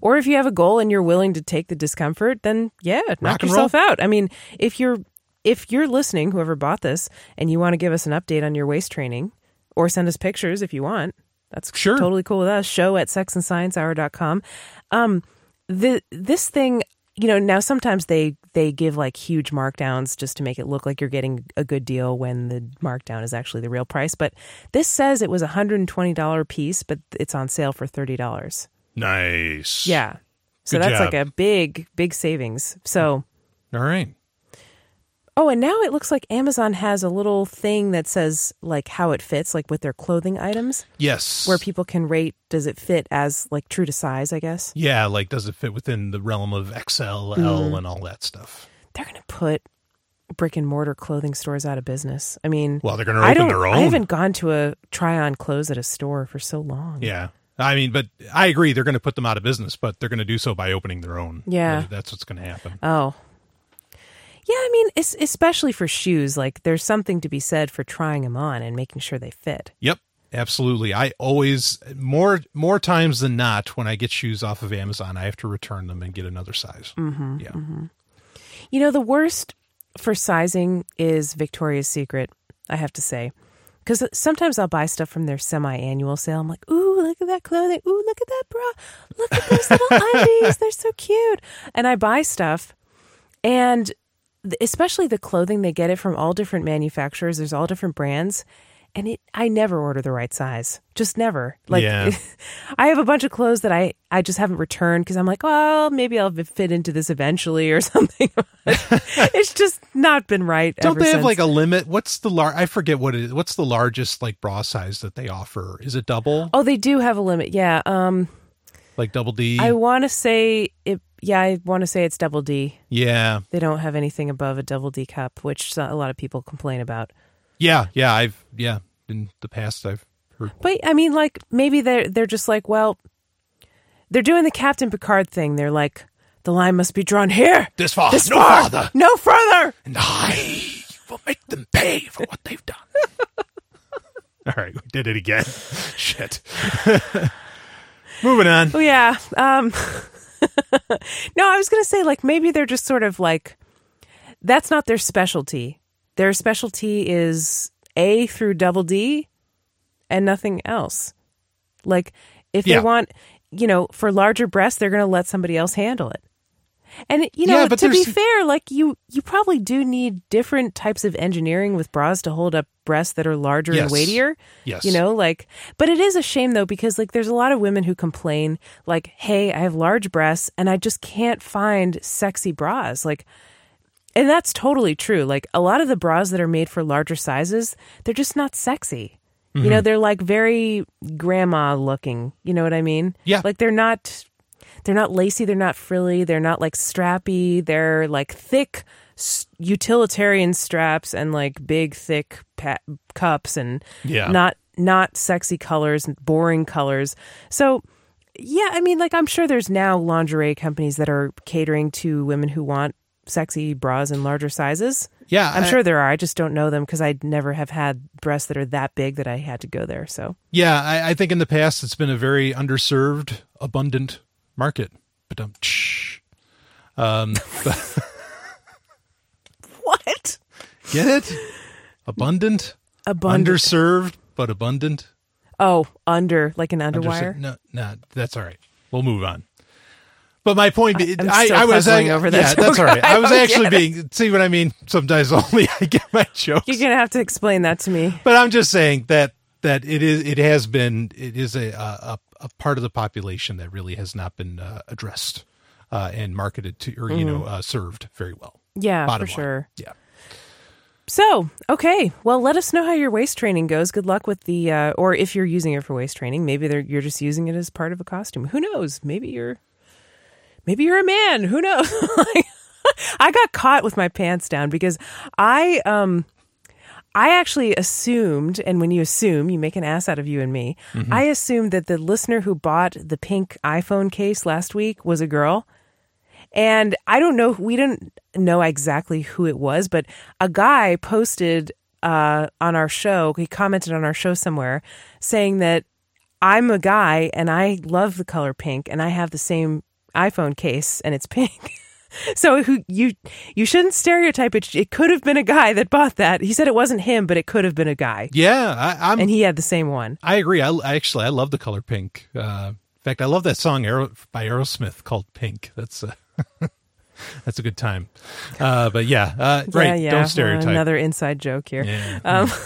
or if you have a goal and you're willing to take the discomfort, then yeah, knock Rock and yourself out. I mean, if you're if you're listening, whoever bought this, and you want to give us an update on your waist training, or send us pictures if you want, that's Sure. totally cool with us. Show at sexandsciencehour.com. Um, the this thing, you know, now sometimes they they give like huge markdowns just to make it look like you're getting a good deal when the markdown is actually the real price. But this says it was a hundred and twenty dollar piece, but it's on sale for thirty dollars. nice. Yeah. So Good that's job. like a big, big savings. So, All right. Oh, and now it looks like Amazon has a little thing that says like how it fits, like with their clothing items, Yes. where people can rate does it fit as like true to size, I guess. Yeah, like does it fit within the realm of XL, L, Mm-hmm. and all that stuff? They're going to put brick and mortar clothing stores out of business. I mean, Well, they're going to I open don't, their own. I haven't gone to a try on clothes at a store for so long. Yeah. I mean, but I agree. They're going to put them out of business, but they're going to do so by opening their own. Yeah. That's what's going to happen. Oh. Yeah, I mean, es- especially for shoes, like there's something to be said for trying them on and making sure they fit. Yep. Absolutely. I always more more times than not when I get shoes off of Amazon, I have to return them and get another size. Mm-hmm, yeah. You know, the worst for sizing is Victoria's Secret, I have to say. Because sometimes I'll buy stuff from their semi annual sale. I'm like, ooh, look at that clothing. Ooh, look at that bra. Look at those little [LAUGHS] undies. They're so cute. And I buy stuff. And especially the clothing, they get it from all different manufacturers. There's all different brands. And it, I never order the right size. Just never. Like, Yeah. [LAUGHS] I have a bunch of clothes that I, I just haven't returned because I'm like, well, maybe I'll fit into this eventually or [LAUGHS] something. [LAUGHS] it's just not been right. Don't they have since. like a limit? What's the lar I forget what it is. What's the largest like bra size that they offer? Is it double? Oh, they do have a limit. Yeah. Um, Like double D? I want to say it. Yeah, I want to say it's double D. yeah. They don't have anything above a double D cup, which a lot of people complain about. Yeah, yeah, I've yeah, in the past I've heard But I mean, like maybe they're they're just like, well, they're doing the Captain Picard thing. They're like, the line must be drawn here, this far, this no far, farther, no further. and I will make them pay for what they've done. [LAUGHS] All right, we did it again. [LAUGHS] Shit. [LAUGHS] Moving on. Oh yeah. Um, [LAUGHS] no, I was gonna say like maybe they're just sort of like that's not their specialty. Their specialty is A through double D and nothing else. Like if Yeah. they want, you know, for larger breasts, they're gonna let somebody else handle it. And you know, Yeah, to be fair, like you, you probably do need different types of engineering with bras to hold up breasts that are larger and weightier. Yes. You know, like, but it is a shame though, because like there's a lot of women who complain, like, hey, I have large breasts and I just can't find sexy bras. Like, and that's totally true. Like, a lot of the bras that are made for larger sizes, they're just not sexy. You Mm-hmm. know, they're like very grandma looking. You know what I mean? Yeah. Like, they're not. They're not lacy. They're not frilly. They're not like strappy. They're like thick utilitarian straps and like big thick pa- cups and Yeah. not not sexy colors and boring colors. So yeah, I mean like I'm sure there's now lingerie companies that are catering to women who want sexy bras in larger sizes. Yeah, I'm I- sure there are. I just don't know them because I never have had breasts that are that big that I had to go there. So Yeah, I, I think in the past it's been a very underserved, abundant market. But um, [LAUGHS] What? get it? Abundant, Abundant. underserved, but abundant. oh, under like an Underser- underwire. No, no, that's all right. We'll move on. But my point, I'm I, I was I, over that Yeah, that's all right. I [LAUGHS] I was actually it. being. See what I mean? Sometimes only [LAUGHS] I get my jokes. You're gonna have to explain that to me. But I'm just saying that that it is it has been it is a a, a part of the population that really has not been uh, addressed uh, and marketed to or you know uh, served very well. Yeah, Bottom for line. sure. Yeah. So, okay. Well, let us know how your waist training goes. Good luck with the, uh, or if you're using it for waist training, maybe they're, you're just using it as part of a costume. Who knows? Maybe you're, maybe you're a man. Who knows? [LAUGHS] [LAUGHS] I got caught with my pants down because I, um, I actually assumed, and when you assume, you make an ass out of you and me. I assumed that the listener who bought the pink iPhone case last week was a girl. And I don't know, we didn't know exactly who it was, but a guy posted uh, on our show, he commented on our show somewhere saying that I'm a guy and I love the color pink and I have the same iPhone case and it's pink. [LAUGHS] [LAUGHS] so who you you shouldn't stereotype it. It could have been a guy that bought that. He said it wasn't him, but it could have been a guy. Yeah, I, I'm. And he had the same one. I agree. I, I actually I love the color pink. Uh, in fact, I love that song by Aerosmith called "Pink." That's uh, [LAUGHS] that's a good time. Uh, but yeah, uh, right. Yeah, yeah. Don't stereotype. Another inside joke here. Yeah. Um, [LAUGHS]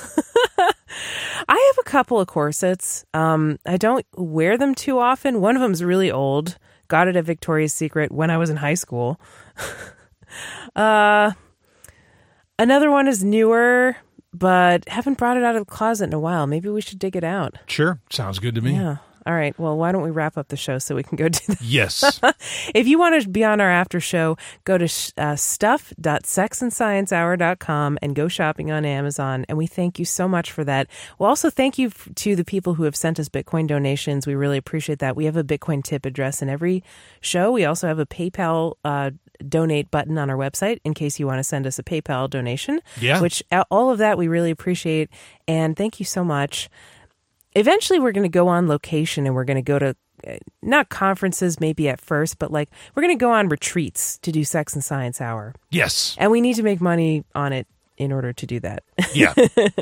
I have a couple of corsets. Um, I don't wear them too often. One of them's really old. Got it at Victoria's Secret when I was in high school. [LAUGHS] uh, another one is newer, but haven't brought it out of the closet in a while. Maybe we should dig it out. Sure, sounds good to me. Yeah. All right. Well, why don't we wrap up the show so we can go [LAUGHS] do that? Yes. [LAUGHS] If you want to be on our after show, go to uh, stuff.sexandsciencehour.com and go shopping on Amazon. And we thank you so much for that. We'll also thank you to the people who have sent us Bitcoin donations. We really appreciate that. We have a Bitcoin tip address in every show. We also have a PayPal uh, donate button on our website in case you want to send us a PayPal donation. Yeah. Which uh, all of that we really appreciate. And thank you so much eventually we're going to go on location and we're going to go to uh, not conferences maybe at first but like we're going to go on retreats to do sex and science hour. Yes. and we need to make money on it in order to do that. Yeah.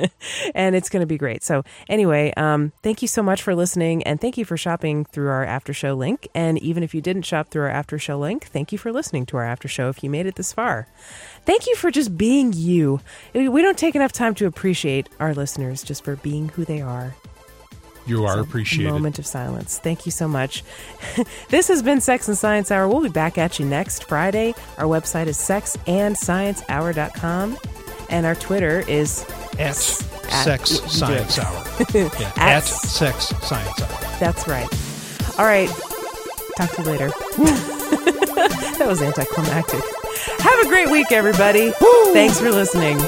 [LAUGHS] and it's going to be great. So anyway um, thank you so much for listening and thank you for shopping through our after show link. And even if you didn't shop through our after show link thank you for listening to our after show if you made it this far. Thank you for just being you. We don't take enough time to appreciate our listeners just for being who they are You are So, appreciated. Moment of silence. Thank you so much. [LAUGHS] this has been Sex and Science Hour. We'll be back at you next Friday. Our website is sexandsciencehour.com and our Twitter is At, At- Sex. Science Hour. [LAUGHS] Yeah. At- At, Sex Science Hour. that's right. All right. Talk to you later. [LAUGHS] that was anticlimactic. Have a great week, everybody. Thanks for listening.